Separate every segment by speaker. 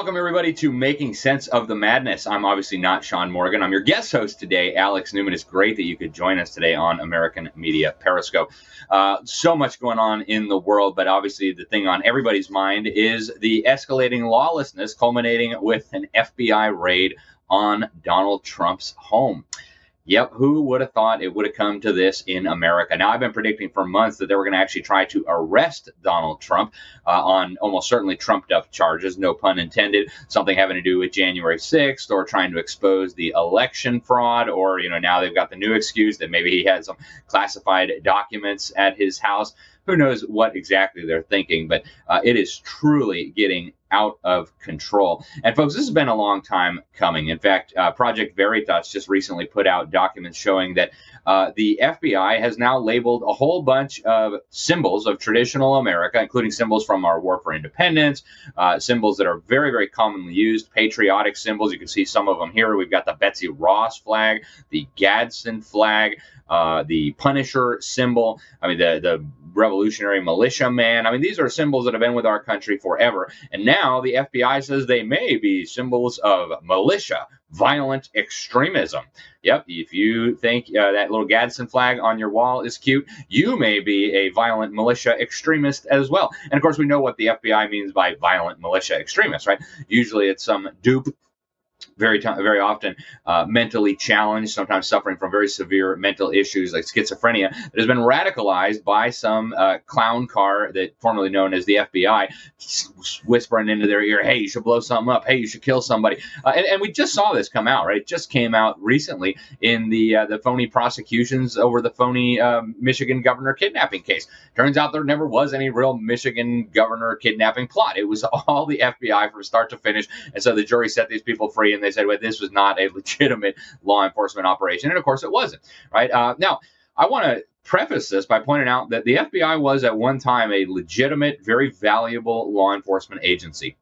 Speaker 1: Welcome, everybody, to Making Sense of the Madness. I'm obviously not Sean Morgan. I'm your guest host today, Alex Newman. It's great that you could join us today on American Media Periscope. Uh, so much going on in the world, but obviously, the thing on everybody's mind is the escalating lawlessness, culminating with an FBI raid on Donald Trump's home. Yep, who would have thought it would have come to this in America? Now, I've been predicting for months that they were going to actually try to arrest Donald Trump uh, on almost certainly trumped up charges, no pun intended, something having to do with January 6th or trying to expose the election fraud, or, you know, now they've got the new excuse that maybe he had some classified documents at his house who knows what exactly they're thinking, but uh, it is truly getting out of control. And folks, this has been a long time coming. In fact, uh, Project Veritas just recently put out documents showing that uh, the FBI has now labeled a whole bunch of symbols of traditional America, including symbols from our War for Independence, uh, symbols that are very, very commonly used, patriotic symbols. You can see some of them here. We've got the Betsy Ross flag, the Gadsden flag, uh, the Punisher symbol. I mean, the the revolutionary militia man. I mean, these are symbols that have been with our country forever. And now the FBI says they may be symbols of militia, violent extremism. Yep, if you think uh, that little Gadsden flag on your wall is cute, you may be a violent militia extremist as well. And of course, we know what the FBI means by violent militia extremist, right? Usually it's some dupe very t- very often uh, mentally challenged, sometimes suffering from very severe mental issues like schizophrenia, that has been radicalized by some uh, clown car that formerly known as the FBI, whispering into their ear, "Hey, you should blow something up. Hey, you should kill somebody." Uh, and, and, we just saw this come out, right? It just came out recently in the uh, the phony prosecutions over the phony um, Michigan governor kidnapping case. Turns out there never was any real Michigan governor kidnapping plot. It was all the FBI from start to finish, and so the jury set these people free and they said, well, this was not a legitimate law enforcement operation. And of course, it wasn't, right? Uh, now, I want to preface this by pointing out that the FBI was at one time a legitimate, very valuable law enforcement agency.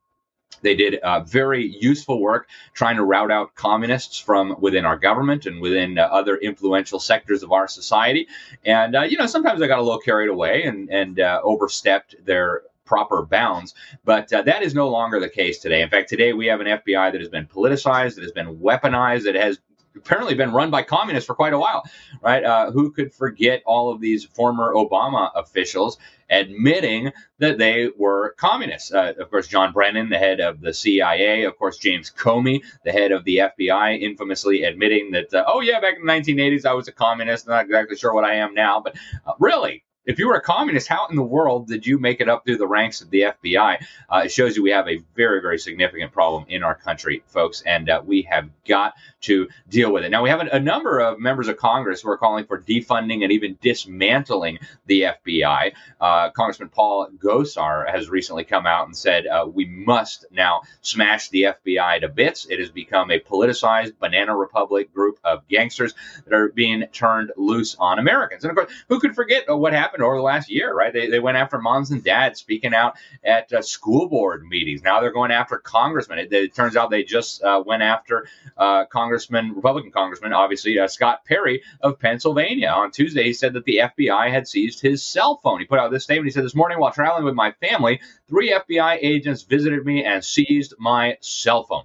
Speaker 1: They did uh, very useful work trying to rout out communists from within our government and within uh, other influential sectors of our society. And, uh, you know, sometimes they got a little carried away and, and uh, overstepped their proper bounds. But uh, that is no longer the case today. In fact, today we have an FBI that has been politicized, that has been weaponized, that has apparently been run by communists for quite a while, right? Uh, who could forget all of these former Obama officials admitting that they were communists? Uh, of course, John Brennan, the head of the CIA, of course, James Comey, the head of the FBI, infamously admitting that, uh, oh, yeah, back in the 1980s, I was a communist. Not exactly sure what I am now, but uh, really, if you were a communist, how in the world did you make it up through the ranks of the FBI? Uh, it shows you we have a very, very significant problem in our country, folks, and uh, we have got to deal with it. Now, we have a, a, number of members of Congress who are calling for defunding and even dismantling the FBI. Uh, Congressman Paul Gosar has recently come out and said uh, we must now smash the FBI to bits. It has become a politicized banana republic group of gangsters that are being turned loose on Americans. And of course, who could forget what happened? Happened over the last year, right? They, they went after moms and dads speaking out at uh, school board meetings. Now they're going after congressmen. It, it turns out they just uh, went after uh, Congressman, Republican Congressman, obviously, uh, Scott Perry of Pennsylvania. On Tuesday, he said that the FBI had seized his cell phone. He put out this statement. He said, This morning while traveling with my family, three FBI agents visited me and seized my cell phone.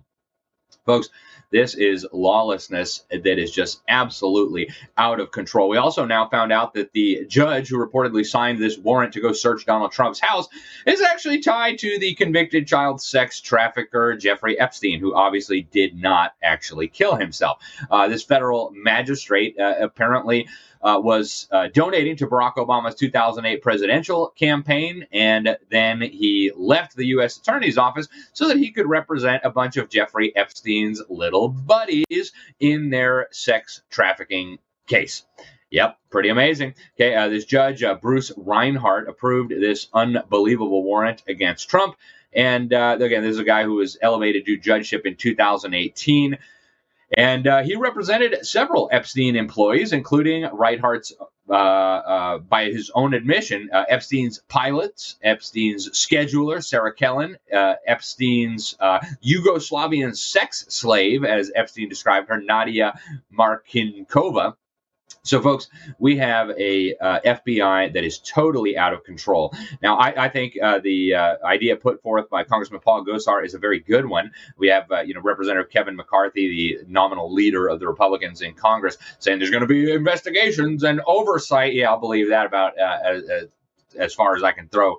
Speaker 1: Folks, this is lawlessness that is just absolutely out of control. We also now found out that the judge who reportedly signed this warrant to go search Donald Trump's house is actually tied to the convicted child sex trafficker Jeffrey Epstein, who obviously did not actually kill himself. Uh, this federal magistrate uh, apparently uh, was uh, donating to Barack Obama's 2008 presidential campaign, and then he left the U.S. Attorney's Office so that he could represent a bunch of Jeffrey Epstein's little buddies in their sex trafficking case. Yep, pretty amazing. Okay, uh, this judge, uh, Bruce Reinhart, approved this unbelievable warrant against Trump. And uh, again, this is a guy who was elevated to judgeship in 2018. And uh, he represented several Epstein employees, including Reinhart's, uh, uh, by his own admission, uh, Epstein's pilots, Epstein's scheduler, Sarah Kellen, uh, Epstein's uh, Yugoslavian sex slave, as Epstein described her, Nadia Marcinkova, So, folks, we have a uh, FBI that is totally out of control. Now, I, I think uh, the uh, idea put forth by Congressman Paul Gosar is a very good one. We have, uh, you know, Representative Kevin McCarthy, the nominal leader of the Republicans in Congress, saying there's going to be investigations and oversight. Yeah, I'll believe that about uh, as, as far as I can throw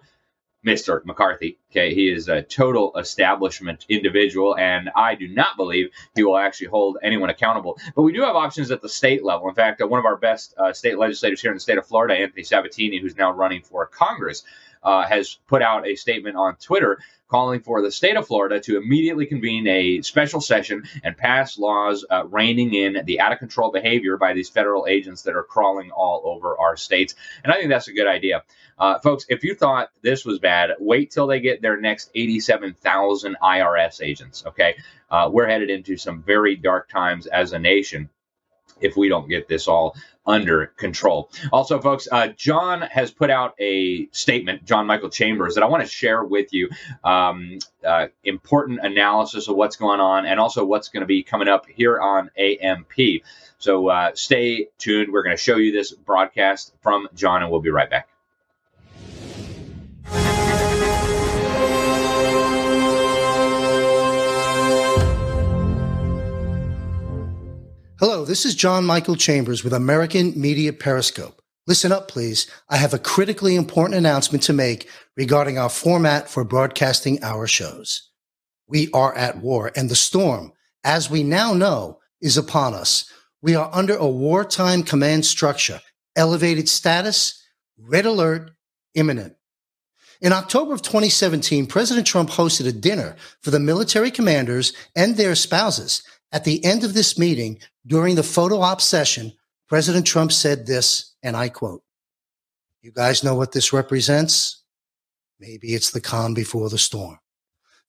Speaker 1: Mr. McCarthy. Okay, he is a total establishment individual, and I do not believe he will actually hold anyone accountable. But we do have options at the state level. In fact, uh, one of our best uh, state legislators here in the state of Florida, Anthony Sabatini, who's now running for Congress, uh, has put out a statement on Twitter calling for the state of Florida to immediately convene a special session and pass laws uh, reining in the out of control behavior by these federal agents that are crawling all over our states. And I think that's a good idea. Uh, folks, if you thought this was bad, wait till they get their next 87,000 IRS agents. Okay. Uh, we're headed into some very dark times as a nation if we don't get this all under control. Also, folks, uh, John has put out a statement, John Michael Chambers, that I want to share with you. Um, uh, important analysis of what's going on and also what's going to be coming up here on AMP. So uh, stay tuned. We're going to show you this broadcast from John, and we'll be right back.
Speaker 2: Hello, this is John Michael Chambers with American Media Periscope. Listen up, please. I have a critically important announcement to make regarding our format for broadcasting our shows. We are at war, and the storm, as we now know, is upon us. We are under a wartime command structure, elevated status, red alert, imminent. In October of 2017, President Trump hosted a dinner for the military commanders and their spouses at the end of this meeting, during the photo op session, President Trump said this, and I quote, You guys know what this represents? Maybe it's the calm before the storm.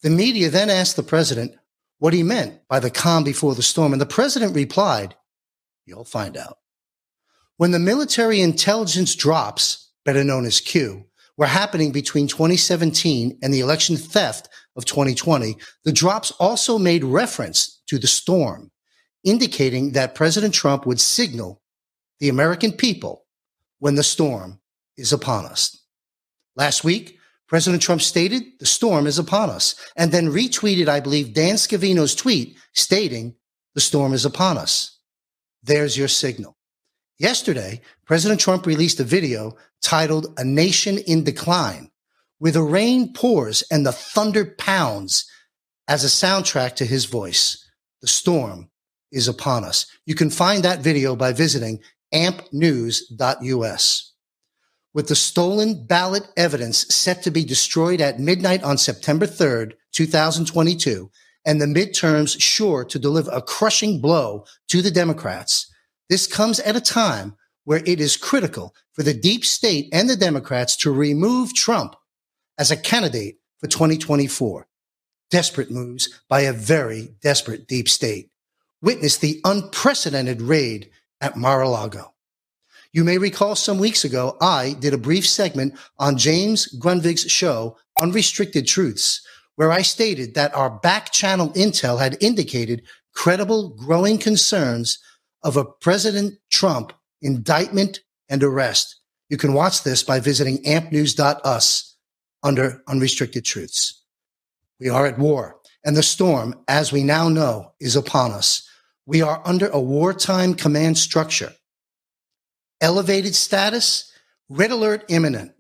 Speaker 2: The media then asked the president what he meant by the calm before the storm, and the president replied, You'll find out. When the military intelligence drops, better known as Q, were happening between 2017 and the election theft of 2020, the drops also made reference to the storm, indicating that President Trump would signal the American people when the storm is upon us. Last week, President Trump stated the storm is upon us and then retweeted, I believe, Dan Scavino's tweet stating the storm is upon us. There's your signal. Yesterday, President Trump released a video titled A Nation in Decline, where the rain pours and the thunder pounds as a soundtrack to his voice. The storm is upon us. You can find that video by visiting ampnews.us. With the stolen ballot evidence set to be destroyed at midnight on September 3rd, 2022, and the midterms sure to deliver a crushing blow to the Democrats, this comes at a time where it is critical for the deep state and the Democrats to remove Trump as a candidate for 2024. Desperate moves by a very desperate deep state. Witness the unprecedented raid at Mar-a-Lago. You may recall some weeks ago, I did a brief segment on James Grundvig's show, Unrestricted Truths, where I stated that our back channel intel had indicated credible growing concerns of a President Trump indictment and arrest. You can watch this by visiting ampnews.us under unrestricted truths. We are at war, and the storm, as we now know, is upon us. We are under a wartime command structure. Elevated status, red alert imminent.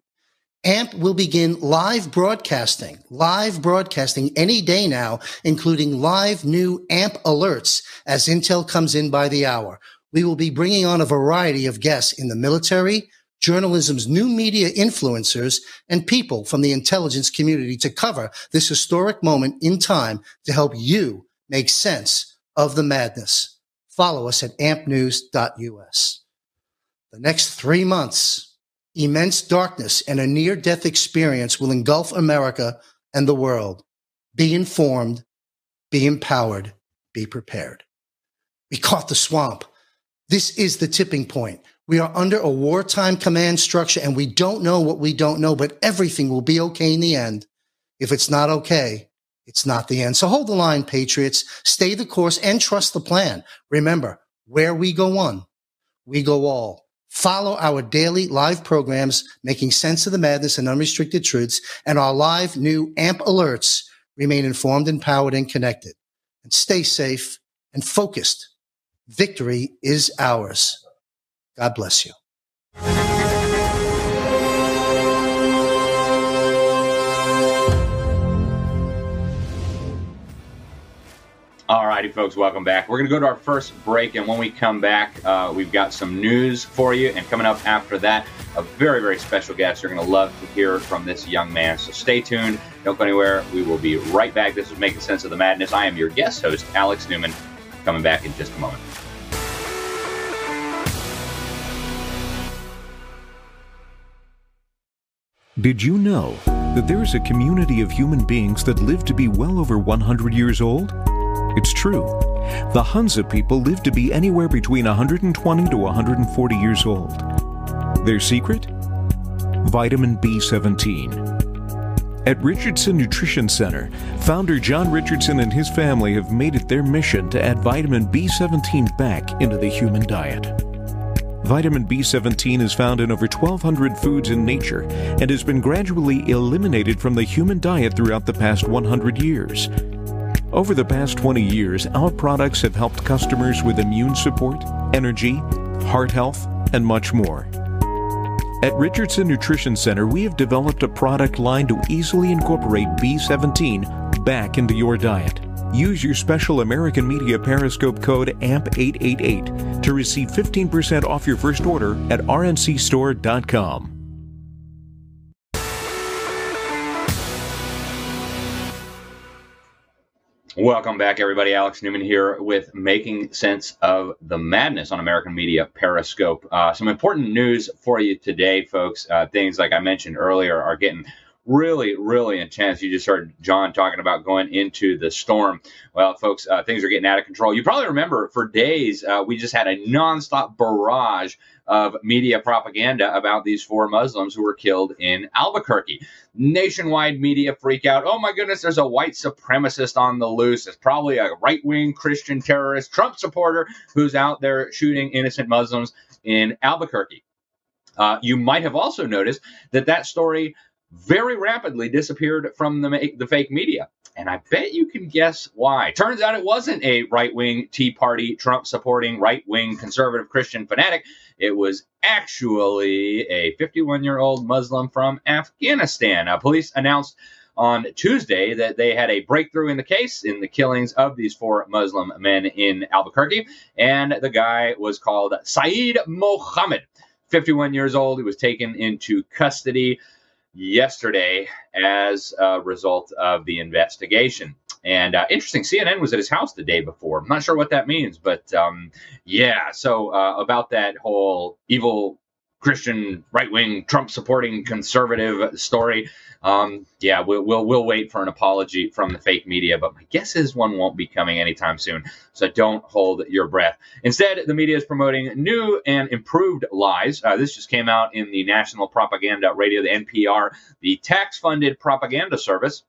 Speaker 2: AMP will begin live broadcasting, live broadcasting any day now, including live new AMP alerts as intel comes in by the hour. We will be bringing on a variety of guests in the military, journalism's new media influencers, and people from the intelligence community to cover this historic moment in time to help you make sense of the madness. Follow us at ampnews.us. The next three months, immense darkness and a near death experience will engulf America and the world. Be informed, be empowered, be prepared. We caught the swamp. This is the tipping point. We are under a wartime command structure and we don't know what we don't know, but everything will be okay in the end. If it's not okay, it's not the end. So hold the line, Patriots. Stay the course and trust the plan. Remember, where we go one, we go all. Follow our daily live programs, Making Sense of the Madness and Unrestricted Truths, and our live new AMP alerts. Remain informed, empowered, and connected. And stay safe and focused. Victory is ours. God bless you.
Speaker 1: All righty, folks, welcome back. We're going to go to our first break, and when we come back, uh, we've got some news for you. And coming up after that, a very, very special guest. You're going to love to hear from this young man. So stay tuned. Don't go anywhere. We will be right back. This is Making Sense of the Madness. I am your guest host, Alex Newman, coming back in just a moment.
Speaker 3: Did you know that there is a community of human beings that live to be well over 100 years old? It's true. The Hunza people live to be anywhere between 120 to 140 years old. Their secret? Vitamin B17. At Richardson Nutrition Center, founder John Richardson and his family have made it their mission to add vitamin B17 back into the human diet. Vitamin B17 is found in over 1,200 foods in nature and has been gradually eliminated from the human diet throughout the past 100 years. Over the past 20 years, our products have helped customers with immune support, energy, heart health, and much more. At Richardson Nutrition Center, we have developed a product line to easily incorporate B17 back into your diet. Use your special American Media Periscope code AMP888 to receive 15% off your first order at rncstore.com.
Speaker 1: Welcome back, everybody. Alex Newman here with Making Sense of the Madness on American Media Periscope. Uh, some important news for you today, folks. Uh, things like I mentioned earlier are getting really, really intense. You just heard John talking about going into the storm. Well, folks, uh, things are getting out of control. You probably remember for days uh, we just had a nonstop barrage of media propaganda about these four Muslims who were killed in Albuquerque. Nationwide media freak out. Oh my goodness, there's a white supremacist on the loose. It's probably a right wing Christian terrorist, Trump supporter who's out there shooting innocent Muslims in Albuquerque. Uh, you might have also noticed that that story very rapidly disappeared from the, the fake media. And I bet you can guess why. Turns out it wasn't a right wing Tea Party, Trump supporting, right wing conservative Christian fanatic. It was actually a 51 year old Muslim from Afghanistan. Uh, police announced on Tuesday that they had a breakthrough in the case in the killings of these four Muslim men in Albuquerque. And the guy was called Saeed Mohammed. 51 years old. He was taken into custody yesterday as a result of the investigation. And uh, interesting, CNN was at his house the day before. I'm not sure what that means, but um, yeah. So uh, about that whole evil Christian right wing Trump supporting conservative story. Um, yeah, we'll, we'll, we'll wait for an apology from the fake media, but my guess is one won't be coming anytime soon. So don't hold your breath. Instead, the media is promoting new and improved lies. Uh, this just came out in the National Propaganda Radio, the NPR, the tax-funded propaganda service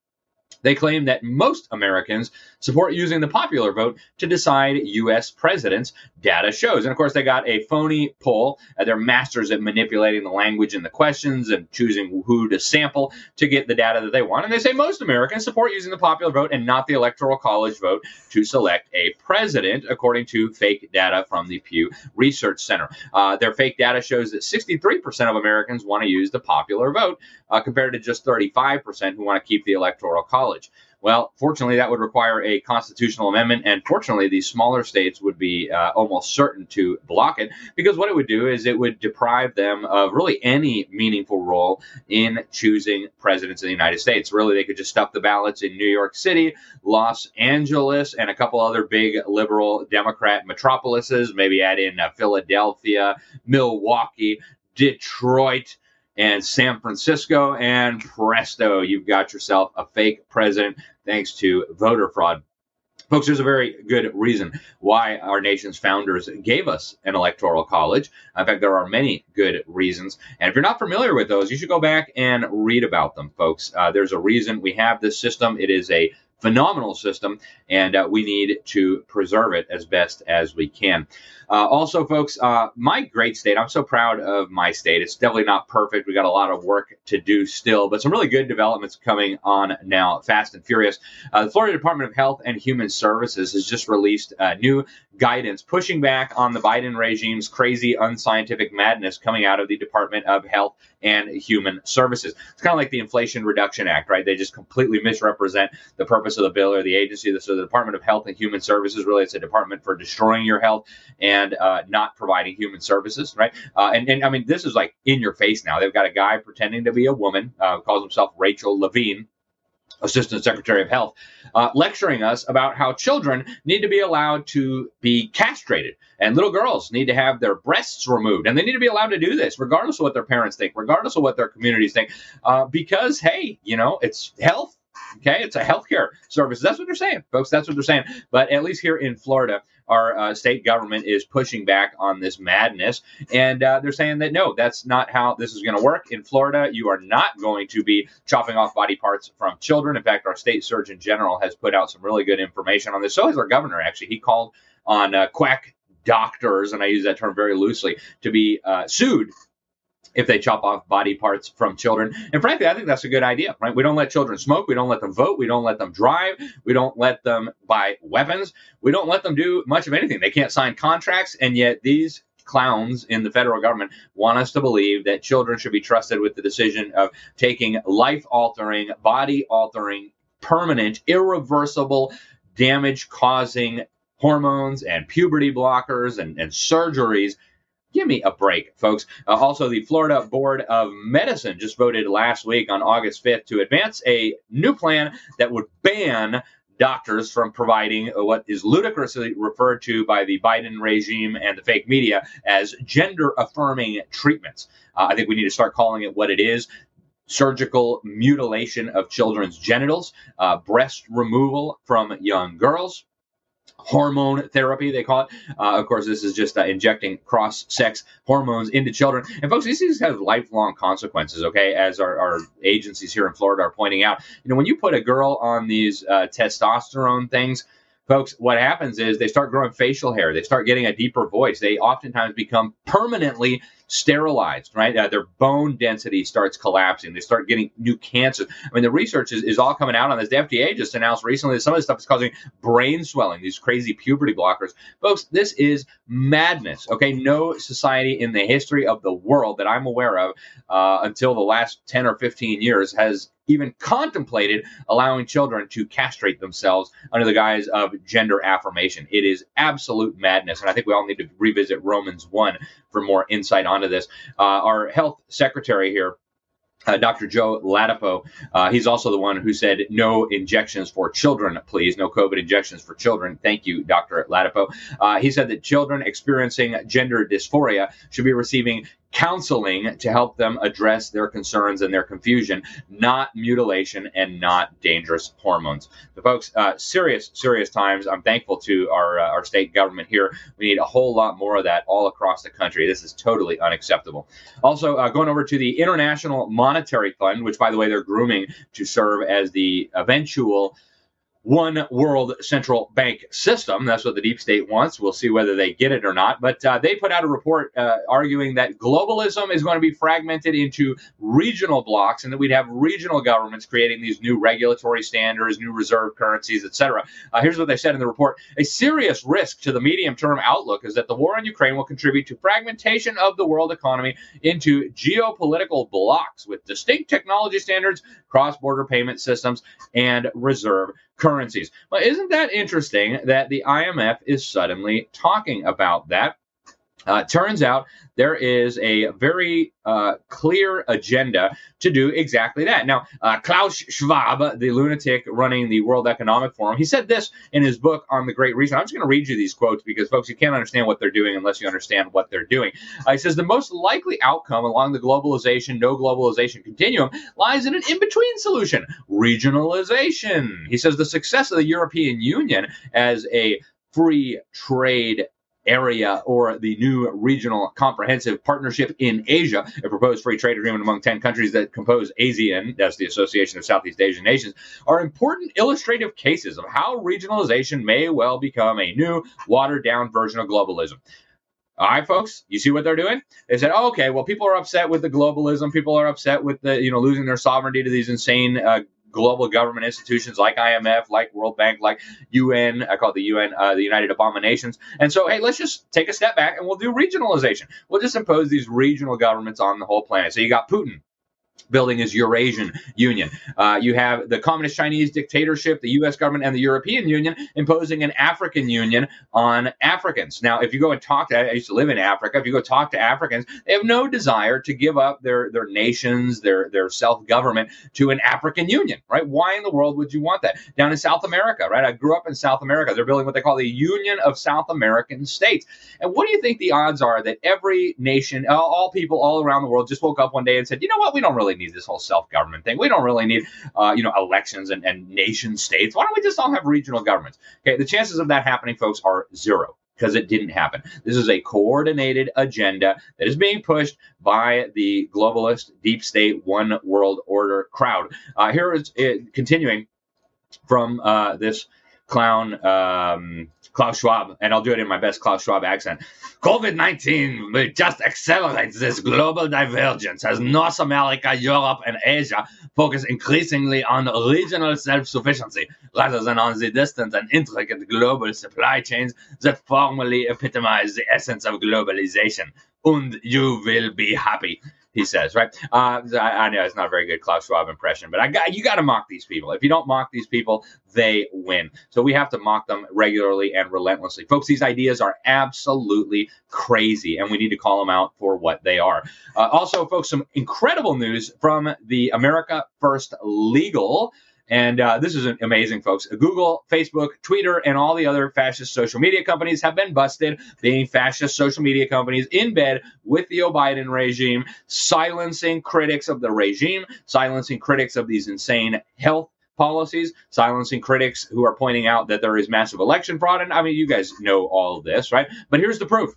Speaker 1: they claim that most Americans support using the popular vote to decide U.S. presidents, data shows. And of course, they got a phony poll. They're masters at manipulating the language and the questions and choosing who to sample to get the data that they want. And they say most Americans support using the popular vote and not the Electoral College vote to select a president, according to fake data from the Pew Research Center. Uh, their fake data shows that 63% of Americans want to use the popular vote, uh, compared to just 35% who want to keep the Electoral College. Well, fortunately, that would require a constitutional amendment, and fortunately, these smaller states would be uh, almost certain to block it because what it would do is it would deprive them of really any meaningful role in choosing presidents of the United States. Really, they could just stuff the ballots in New York City, Los Angeles, and a couple other big liberal Democrat metropolises, maybe add in uh, Philadelphia, Milwaukee, Detroit and San Francisco, and presto, you've got yourself a fake president thanks to voter fraud. Folks, there's a very good reason why our nation's founders gave us an electoral college. In fact, there are many good reasons. And if you're not familiar with those, you should go back and read about them, folks. Uh, there's a reason we have this system. It is a phenomenal system, and uh, we need to preserve it as best as we can. Uh, also, folks, uh, my great state, I'm so proud of my state. It's definitely not perfect. We got a lot of work to do still, but some really good developments coming on now, fast and furious. Uh, the Florida Department of Health and Human Services has just released new guidance pushing back on the Biden regime's crazy, unscientific madness coming out of the Department of Health and Human Services. It's kind of like the Inflation Reduction Act, right? They just completely misrepresent the purpose of the bill or the agency. So the Department of Health and Human Services really it's a department for destroying your health and uh, not providing human services, right? Uh, and, and I mean, this is like in your face now. They've got a guy pretending to be a woman, uh, calls himself Rachel Levine. Assistant Secretary of Health, uh, lecturing us about how children need to be allowed to be castrated and little girls need to have their breasts removed. And they need to be allowed to do this, regardless of what their parents think, regardless of what their communities think, uh, because, hey, you know, it's health. Okay, it's a healthcare service. That's what they're saying, folks. That's what they're saying. But at least here in Florida, our uh, state government is pushing back on this madness. And uh, they're saying that no, that's not how this is going to work. In Florida, you are not going to be chopping off body parts from children. In fact, our state surgeon general has put out some really good information on this. So has our governor, actually. He called on uh, quack doctors, and I use that term very loosely, to be uh, sued if they chop off body parts from children. And frankly, I think that's a good idea, right? We don't let children smoke. We don't let them vote. We don't let them drive. We don't let them buy weapons. We don't let them do much of anything. They can't sign contracts. And yet these clowns in the federal government want us to believe that children should be trusted with the decision of taking life altering, body altering, permanent, irreversible, damage causing hormones and puberty blockers and, and surgeries Give me a break, folks. Uh, also, the Florida Board of Medicine just voted last week on August 5th to advance a new plan that would ban doctors from providing what is ludicrously referred to by the Biden regime and the fake media as gender affirming treatments. Uh, I think we need to start calling it what it is surgical mutilation of children's genitals, uh, breast removal from young girls hormone therapy, they call it. Uh, of course, this is just uh, injecting cross sex hormones into children. And folks, these things have lifelong consequences, okay, as our, our, agencies here in Florida are pointing out. You know, when you put a girl on these uh, testosterone things, folks, what happens is they start growing facial hair. They start getting a deeper voice. They oftentimes become permanently sterilized, right? Uh, their bone density starts collapsing. They start getting new cancers. I mean, the research is, is all coming out on this. The FDA just announced recently that some of this stuff is causing brain swelling, these crazy puberty blockers. Folks, this is madness, okay? No society in the history of the world that I'm aware of uh, until the last 10 or 15 years has even contemplated allowing children to castrate themselves under the guise of gender affirmation. It is absolute madness. And I think we all need to revisit Romans 1 for more insight onto this. Uh, our health secretary here uh, Dr. Joe Ladapo, uh, he's also the one who said no injections for children, please. No COVID injections for children. Thank you, Dr. Ladapo. Uh, he said that children experiencing gender dysphoria should be receiving counseling to help them address their concerns and their confusion, not mutilation and not dangerous hormones. So, folks, uh, serious, serious times. I'm thankful to our uh, our state government here. We need a whole lot more of that all across the country. This is totally unacceptable. Also, uh, going over to the International Monetary Fund, which, by the way, they're grooming to serve as the eventual one world central bank system. That's what the deep state wants. We'll see whether they get it or not. But uh, they put out a report uh, arguing that globalism is going to be fragmented into regional blocks and that we'd have regional governments creating these new regulatory standards, new reserve currencies, etc. Uh, here's what they said in the report A serious risk to the medium term outlook is that the war in Ukraine will contribute to fragmentation of the world economy into geopolitical blocks with distinct technology standards, cross border payment systems, and reserve currencies. Well, isn't that interesting that the IMF is suddenly talking about that? Uh, turns out there is a very uh, clear agenda to do exactly that. Now, uh, Klaus Schwab, the lunatic running the World Economic Forum, he said this in his book on the Great Reset. I'm just going to read you these quotes because, folks, you can't understand what they're doing unless you understand what they're doing. Uh, he says the most likely outcome along the globalization, no globalization continuum lies in an in between solution regionalization. He says the success of the European Union as a free trade area or the new regional comprehensive partnership in Asia, a proposed free trade agreement among 10 countries that compose ASEAN, that's the Association of Southeast Asian Nations, are important illustrative cases of how regionalization may well become a new, watered down version of globalism. All right, folks, you see what they're doing? They said, oh, okay, well, people are upset with the globalism. People are upset with the, you know, losing their sovereignty to these insane uh, global government institutions like IMF, like World Bank, like UN. I call it the UN, uh, the United Abominations. And so, hey, let's just take a step back and we'll do regionalization. We'll just impose these regional governments on the whole planet. So you got Putin building his Eurasian Union. Uh, you have the Communist Chinese dictatorship, the U.S. government, and the European Union imposing an African Union on Africans. Now, if you go and talk to, I used to live in Africa. If you go talk to Africans, they have no desire to give up their their nations, their their self government to an African Union, right? Why in the world would you want that? Down in South America, right? I grew up in South America. They're building what they call the Union of South American States. And what do you think the odds are that every nation, all, all people all around the world, just woke up one day and said, you know what, we don't really need this whole self-government thing. We don't really need, uh, you know, elections and, and nation states. Why don't we just all have regional governments? Okay, the chances of that happening, folks, are zero because it didn't happen. This is a coordinated agenda that is being pushed by the globalist, deep state, one world order crowd. Uh, here is it, continuing from uh, this clown. Um, Klaus Schwab, and I'll do it in my best Klaus Schwab accent. COVID 19 will just accelerates this global divergence as North America, Europe, and Asia focus increasingly on regional self sufficiency rather than on the distant and intricate global supply chains that formerly epitomize the essence of globalization. And you will be happy he says, right? Uh, I, I, know it's not a very good Klaus Schwab impression, but I got you got to mock these people. If you don't mock these people, they win. So we have to mock them regularly and relentlessly, folks. These ideas are absolutely crazy, and we need to call them out for what they are. Uh, also, folks, some incredible news from the America First Legal. And uh, this is amazing, folks. Google, Facebook, Twitter, and all the other fascist social media companies have been busted being fascist social media companies in bed with the Biden regime, silencing critics of the regime, silencing critics of these insane health policies, silencing critics who are pointing out that there is massive election fraud. And I mean, you guys know all this, right? But here's the proof.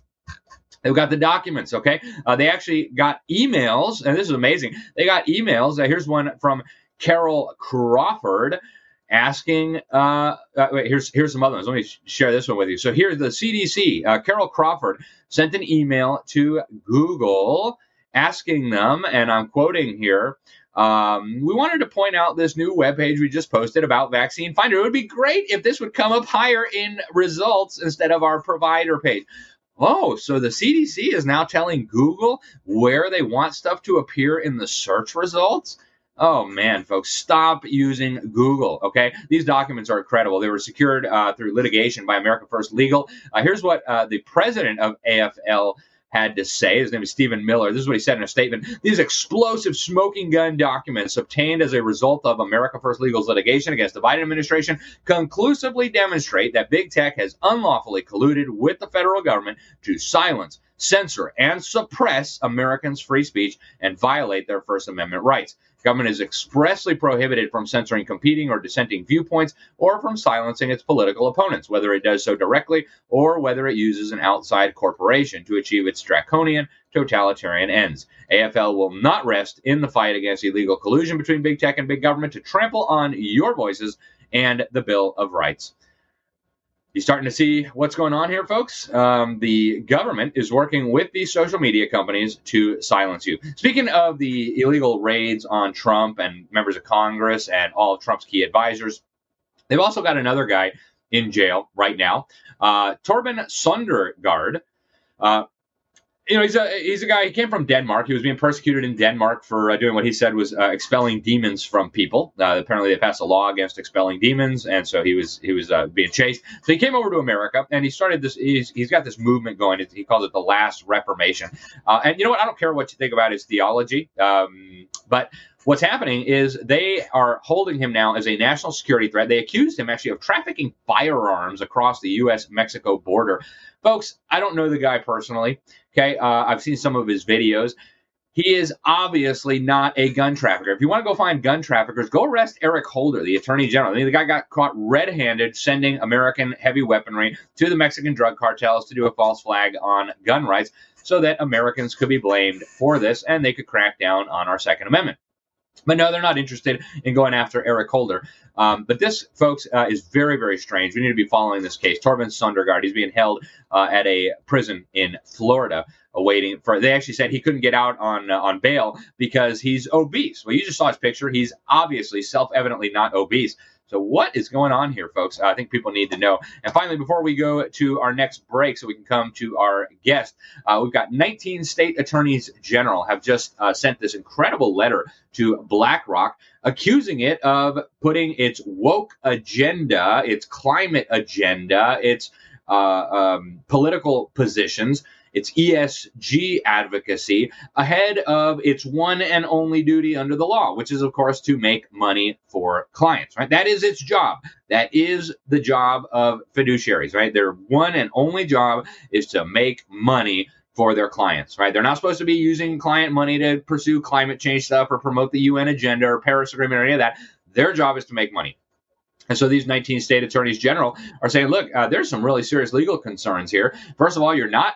Speaker 1: They've got the documents, okay? Uh, they actually got emails, and this is amazing. They got emails. Uh, here's one from Carol Crawford asking uh, uh, wait, here's here's some other ones. Let me share this one with you. So here's the cdc uh, carol crawford sent an email to google asking them and i'm quoting here um, we wanted to point out this new webpage we just posted about vaccine finder. It would be great if this would come up higher in results instead of our provider page. Oh, so the CDC is now telling Google where they want stuff to appear in the search results? Oh man, folks, stop using Google. Okay, these documents are incredible. They were secured uh, through litigation by America First Legal. Uh, here's what uh, the president of AFL had to say. His name is Stephen Miller. This is what he said in a statement. These explosive smoking gun documents obtained as a result of America First Legal's litigation against the Biden administration conclusively demonstrate that big tech has unlawfully colluded with the federal government to silence, censor, and suppress Americans' free speech and violate their First Amendment rights. Government is expressly prohibited from censoring competing or dissenting viewpoints or from silencing its political opponents, whether it does so directly or whether it uses an outside corporation to achieve its draconian totalitarian ends. AFL will not rest in the fight against illegal collusion between big tech and big government to trample on your voices and the Bill of Rights you starting to see what's going on here, folks? Um, the government is working with these social media companies to silence you. Speaking of the illegal raids on Trump and members of Congress and all of Trump's key advisors, they've also got another guy in jail right now, uh, Torben Sondergaard. Uh, you know, he's a he's a guy. He came from Denmark. He was being persecuted in Denmark for uh, doing what he said was uh, expelling demons from people. Uh, apparently, they passed a law against expelling demons, and so he was he was uh, being chased. So he came over to America, and he started this. He's, he's got this movement going. He calls it the Last Reformation. Uh, and you know what? I don't care what you think about his theology, um, but what's happening is they are holding him now as a national security threat. They accused him actually of trafficking firearms across the U.S. Mexico border. Folks, I don't know the guy personally. Okay, uh, I've seen some of his videos. he is obviously not a gun trafficker. If you want to go find gun traffickers, go arrest Eric Holder, the attorney general. I mean, the guy got caught red handed sending American heavy weaponry to the Mexican drug cartels to do a false flag on gun rights so that Americans could be blamed for this and they could crack down on our Second Amendment. But no, they're not interested in going after Eric Holder. Um, but this, folks, uh, is very, very strange. We need to be following this case. Torben Sondergaard, he's being held uh, at a prison in Florida, awaiting for. They actually said he couldn't get out on uh, on bail because he's obese. Well, you just saw his picture. He's obviously, self-evidently, not obese. So, what is going on here, folks? I think people need to know. And finally, before we go to our next break, so we can come to our guest, uh, we've got 19 state attorneys general have just uh, sent this incredible letter to BlackRock accusing it of putting its woke agenda, its climate agenda, its uh, um, political positions its ESG advocacy ahead of its one and only duty under the law, which is, of course, to make money for clients, right? That is its job. That is the job of fiduciaries, right? Their one and only job is to make money for their clients, right? They're not supposed to be using client money to pursue climate change stuff or promote the UN agenda or Paris Agreement or any of that. Their job is to make money. And so these 19 state attorneys general are saying, look, uh, there's some really serious legal concerns here. First of all, you're not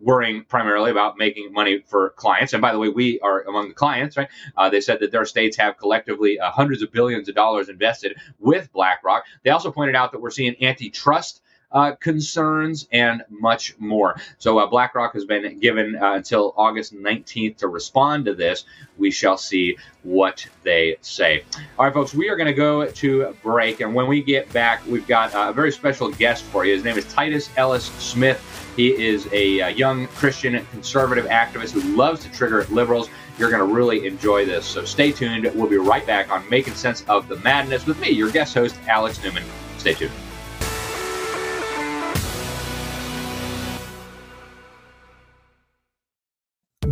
Speaker 1: worrying primarily about making money for clients. And by the way, we are among the clients, right? Uh, they said that their states have collectively uh, hundreds of billions of dollars invested with BlackRock. They also pointed out that we're seeing antitrust. Uh, concerns and much more. So, uh, BlackRock has been given uh, until August 19th to respond to this. We shall see what they say. All right, folks, we are going to go to break. And when we get back, we've got a very special guest for you. His name is Titus Ellis Smith. He is a, a uh, young Christian conservative activist who loves to trigger liberals. You're going to really enjoy this. So stay tuned. We'll be right back on Making Sense of the Madness with me, your guest host, Alex Newman. Stay tuned.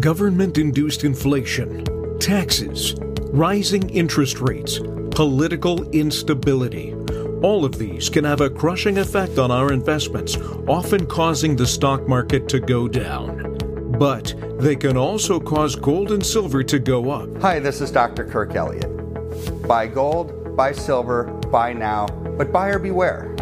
Speaker 3: Government induced inflation, taxes, rising interest rates, political instability. All of these can have a crushing effect on our investments, often causing the stock market to go down. But they can also cause gold and silver to go up.
Speaker 4: Hi, this is Dr. Kirk Elliott. Buy gold, buy silver, buy now, but buyer beware.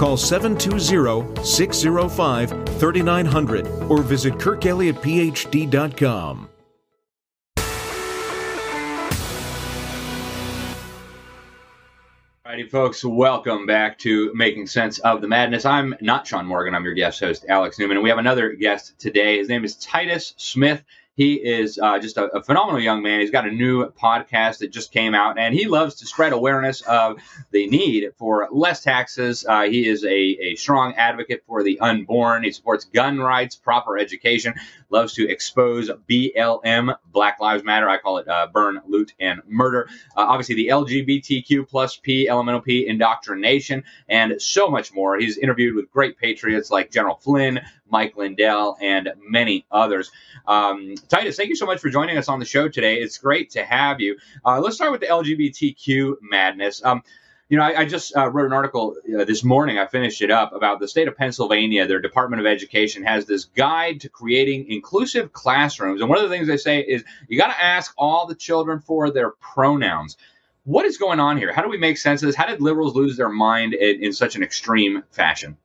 Speaker 3: Call 720 605 3900 or visit kirkelliottphd.com.
Speaker 1: Alrighty, folks, welcome back to Making Sense of the Madness. I'm not Sean Morgan. I'm your guest host, Alex Newman, and we have another guest today. His name is Titus Smith. He is uh, just a, a, phenomenal young man. He's got a new podcast that just came out, and he loves to spread awareness of the need for less taxes. Uh, he is a, a strong advocate for the unborn. He supports gun rights, proper education, loves to expose BLM, Black Lives Matter. I call it uh, burn, loot, and murder. Uh, obviously, the LGBTQ plus P, elemental P indoctrination, and so much more. He's interviewed with great patriots like General Flynn, Mike Lindell, and many others. Um, Titus, thank you so much for joining us on the show today. It's great to have you. Uh, let's start with the LGBTQ madness. Um, you know, I, I just uh, wrote an article uh, this morning. I finished it up about the state of Pennsylvania. Their Department of Education has this guide to creating inclusive classrooms. And one of the things they say is you got to ask all the children for their pronouns. What is going on here? How do we make sense of this? How did liberals lose their mind in, in such an extreme fashion?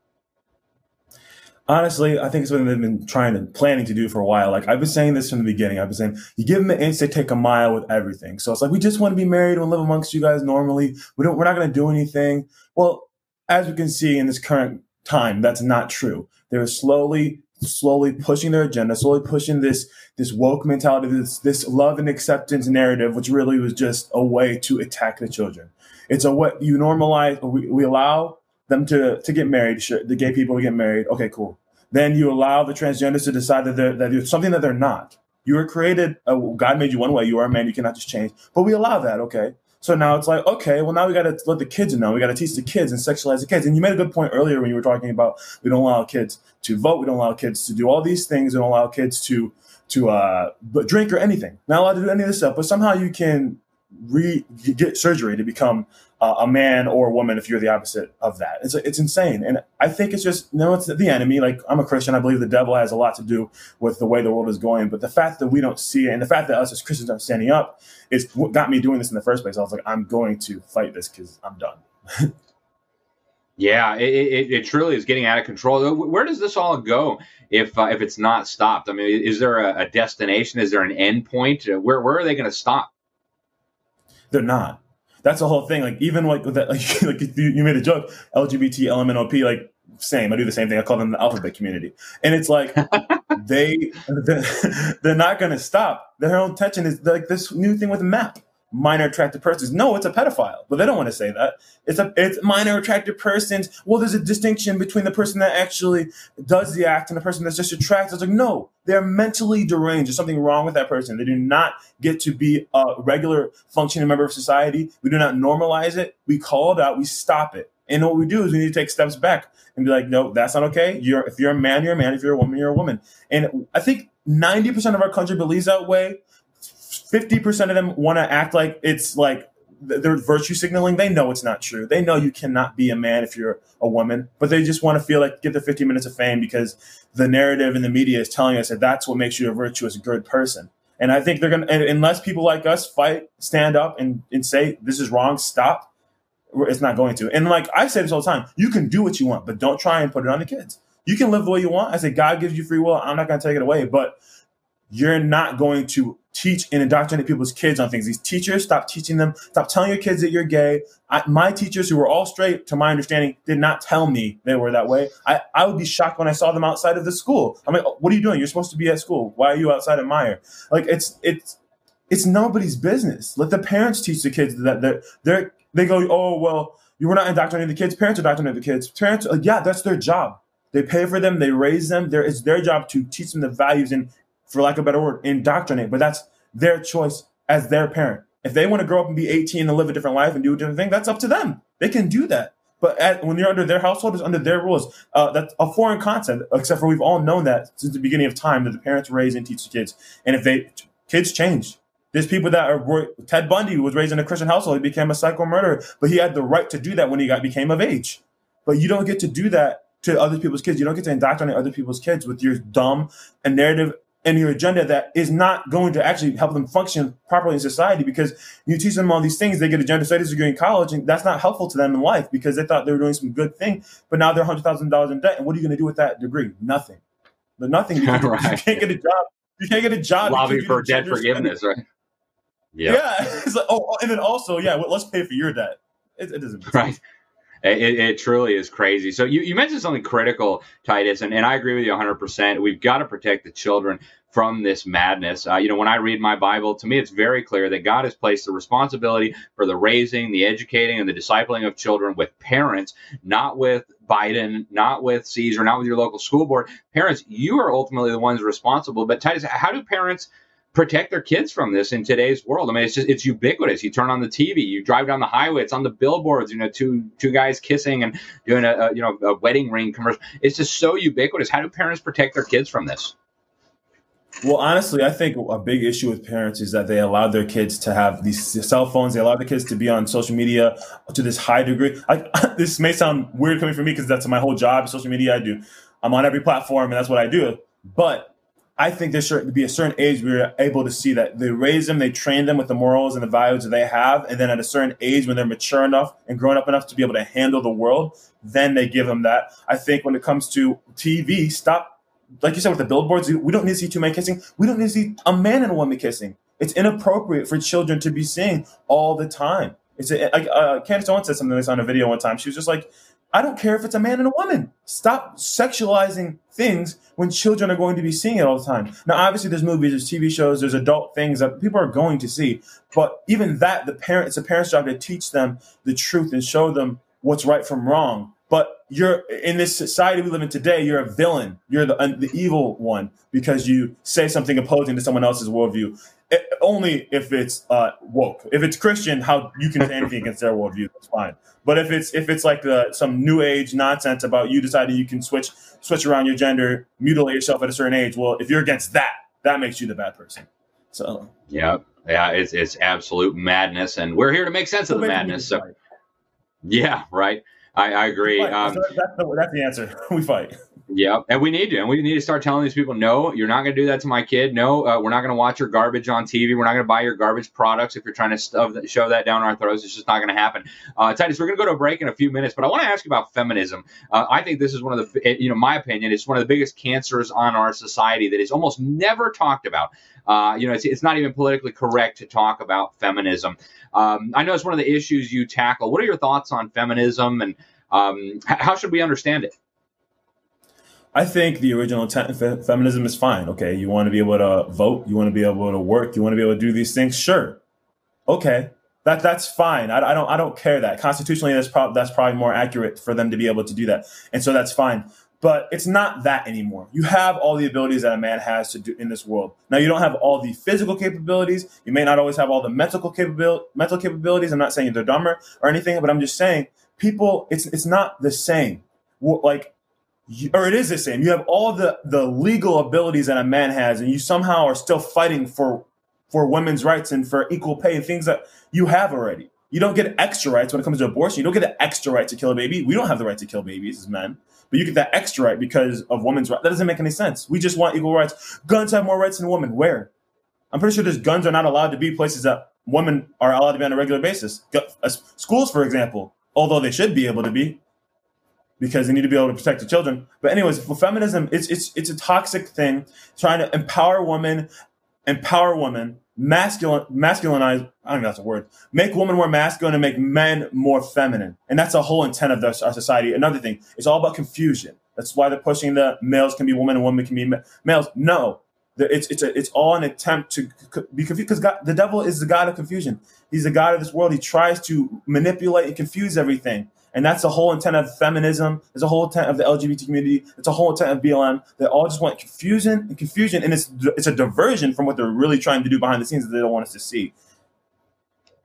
Speaker 5: Honestly, I think it's something they've been trying to planning to do for a while. Like I've been saying this from the beginning. I've been saying you give them an inch, they take a mile with everything. So it's like we just want to be married and live amongst you guys normally. We don't. We're not going to do anything. Well, as we can see in this current time, that's not true. They're slowly, slowly pushing their agenda, slowly pushing this this woke mentality, this this love and acceptance narrative, which really was just a way to attack the children. It's a what you normalize. We, we allow them to to get married, sure, the gay people to get married. Okay, cool. Then you allow the transgenders to decide that they're that you're something that they're not. You were created. Uh, God made you one way. You are a man. You cannot just change. But we allow that. Okay. So now it's like, okay, well now we got to let the kids know. We got to teach the kids and sexualize the kids. And you made a good point earlier when you were talking about we don't allow kids to vote. We don't allow kids to do all these things. We don't allow kids to to uh, drink or anything. Not allowed to do any of this stuff. But somehow you can re get surgery to become uh, a man or a woman if you're the opposite of that. It's it's insane, and I think it's just no, it's the enemy. Like I'm a Christian, I believe the devil has a lot to do with the way the world is going. But the fact that we don't see it, and the fact that us as Christians aren't standing up, is what got me doing this in the first place. I was like, I'm going to fight this because I'm done.
Speaker 1: Yeah, it, it, it, truly is getting out of control. Where does this all go if uh, if it's not stopped? I mean, is there a, a destination? Is there an end point? Where where are they going to stop?
Speaker 5: They're not that's the whole thing. Like even like that, like, like you made a joke, LGBT, LMNOP, like same. I do the same thing. I call them the alphabet community, and it's like they they're not going to stop. Their whole intention is like this new thing with MAP minor attracted persons. No, it's a pedophile, but they don't want to say that. It's a it's minor attracted persons. Well, there's a distinction between the person that actually does the act and the person that's just attracted. It's like no, they're mentally deranged. There's something wrong with that person. They do not get to be a regular functioning member of society. We do not normalize it. We call it out. We stop it. And what we do is we need to take steps back and be like, no, that's not okay. You're if you're a man, you're a man. If you're a woman, you're a woman. And I think 90% of our country believes that way. 50% of them want to act like it's like they're virtue signaling. They know it's not true. They know you cannot be a man if you're a woman, but they just want to feel like get the 15 minutes of fame because the narrative in the media is telling us that that's what makes you a virtuous, good person. And I think they're going to, unless people like us fight, stand up and, and say, this is wrong, stop, it's not going to. And like I say this all the time, you can do what you want, but don't try and put it on the kids. You can live the way you want. I say, God gives you free will. I'm not going to take it away, but you're not going to teach and indoctrinate people's kids on things. These teachers, stop teaching them, stop telling your kids that you're gay. I, my teachers, who were all straight, to my understanding, did not tell me they were that way. I, I would be shocked when I saw them outside of the school. I'm like, what are you doing? You're supposed to be at school. Why are you outside of Meijer? Like, it's it's it's nobody's business. Let the parents teach the kids that they're, they're they go, oh well, you were not indoctrinating the kids. Parents are indoctrinating the kids. Parents, like, yeah, that's their job. They pay for them. They raise them. There, it's their job to teach them the values and for lack of a better word, indoctrinate. But that's their choice as their parent. If they want to grow up and be 18 and live a different life and do a different thing, that's up to them. They can do that. But at, when you're under their household, it's under their rules. Uh, that's a foreign concept, except for we've all known that since the beginning of time that the parents raise and teach the kids. And if they, kids change. There's people that are, Ted Bundy was raised in a Christian household. He became a psycho murderer, but he had the right to do that when he got became of age. But you don't get to do that to other people's kids. You don't get to indoctrinate other people's kids with your dumb and narrative and your agenda that is not going to actually help them function properly in society because you teach them all these things, they get a gender studies degree in college, and that's not helpful to them in life because they thought they were doing some good thing, but now they're hundred thousand dollars in debt. And what are you going to do with that degree? Nothing. But nothing because right. you can't get a job. You can't get a job.
Speaker 1: Lobby for debt forgiveness, studies. right?
Speaker 5: Yeah. Yeah. It's like, oh, oh, and then also, yeah, well, let's pay for your debt. It, it doesn't.
Speaker 1: Right. It, it, truly is crazy. So you, you mentioned something critical, Titus, and, and I agree with you 100%. We've got to protect the children from this madness. Uh, you know, when I read my Bible, to me, it's very clear that God has placed the responsibility for the raising, the educating, and the discipling of children with parents, not with Biden, not with Caesar, not with your local school board. Parents, you are ultimately the ones responsible. But Titus, how do parents protect their kids from this in today's world. I mean, it's just it's ubiquitous. You turn on the TV, you drive down the highway, it's on the billboards. You know, two two guys kissing and doing a, a you know a wedding ring commercial. It's just so ubiquitous. How do parents protect their kids from this?
Speaker 5: Well, honestly, I think a big issue with parents is that they allow their kids to have these cell phones. They allow the kids to be on social media to this high degree. I, this may sound weird coming from me because that's my whole job. Social media, I do. I'm on every platform, and that's what I do. But I think there should be a certain age where you're able to see that they raise them, they train them with the morals and the values that they have, and then at a certain age when they're mature enough and grown up enough to be able to handle the world, then they give them that. I think when it comes to TV, stop, like you said with the billboards, we don't need to see two men kissing. We don't need to see a man and a woman kissing. It's inappropriate for children to be seeing all the time. It's a, like uh, Candace Owens said something like this on a video one time. She was just like, I don't care if it's a man and a woman. Stop sexualizing things when children are going to be seeing it all the time. Now, obviously, there's movies, there's TV shows, there's adult things that people are going to see. But even that, the parent, it's a parent's job to teach them the truth and show them what's right from wrong. But you're in this society we live in today. You're a villain. You're the the evil one because you say something opposing to someone else's worldview. It, only if it's uh, woke. If it's Christian, how you can say anything against their worldview, that's fine. But if it's if it's like the, some new age nonsense about you deciding you can switch switch around your gender, mutilate yourself at a certain age, well, if you're against that, that makes you the bad person. So
Speaker 1: yeah, yeah, it's it's absolute madness, and we're here to make sense of the madness. So yeah, right. I, I agree. Um,
Speaker 5: that's, the, that's the answer. we fight.
Speaker 1: Yeah, and we need to, and we need to start telling these people, no, you're not going to do that to my kid. No, uh, we're not going to watch your garbage on TV. We're not going to buy your garbage products if you're trying to stuff that, shove that down our throats. It's just not going to happen. Uh, Titus, we're going to go to a break in a few minutes, but I want to ask you about feminism. Uh, I think this is one of the, you know, my opinion, it's one of the biggest cancers on our society that is almost never talked about. Uh, you know, it's, it's not even politically correct to talk about feminism. Um, I know it's one of the issues you tackle. What are your thoughts on feminism, and um, how should we understand it?
Speaker 5: I think the original intent of feminism is fine. Okay, you want to be able to vote, you want to be able to work, you want to be able to do these things. Sure, okay, that that's fine. I, I don't I don't care that constitutionally that's that's probably more accurate for them to be able to do that, and so that's fine. But it's not that anymore. You have all the abilities that a man has to do in this world. Now you don't have all the physical capabilities. You may not always have all the mental capability mental capabilities. I'm not saying they're dumber or anything, but I'm just saying people. It's it's not the same. Like or it is the same. You have all the the legal abilities that a man has, and you somehow are still fighting for for women's rights and for equal pay and things that you have already. You don't get extra rights when it comes to abortion. You don't get the extra right to kill a baby. We don't have the right to kill babies as men, but you get that extra right because of women's rights. That doesn't make any sense. We just want equal rights. Guns have more rights than women. Where? I'm pretty sure there's guns are not allowed to be places that women are allowed to be on a regular basis. Uh, schools, for example, although they should be able to be, because they need to be able to protect the children. But anyways, for feminism, it's it's it's a toxic thing trying to empower women, empower women, masculine masculinize. I don't know that's a word. Make women more masculine and make men more feminine, and that's the whole intent of our society. Another thing, it's all about confusion. That's why they're pushing the males can be women and women can be males. No, it's it's a, it's all an attempt to be confused because the devil is the god of confusion. He's the god of this world. He tries to manipulate and confuse everything. And that's the whole intent of feminism. It's the whole intent of the LGBT community. It's the whole intent of BLM. They all just want confusion and confusion, and it's it's a diversion from what they're really trying to do behind the scenes that they don't want us to see.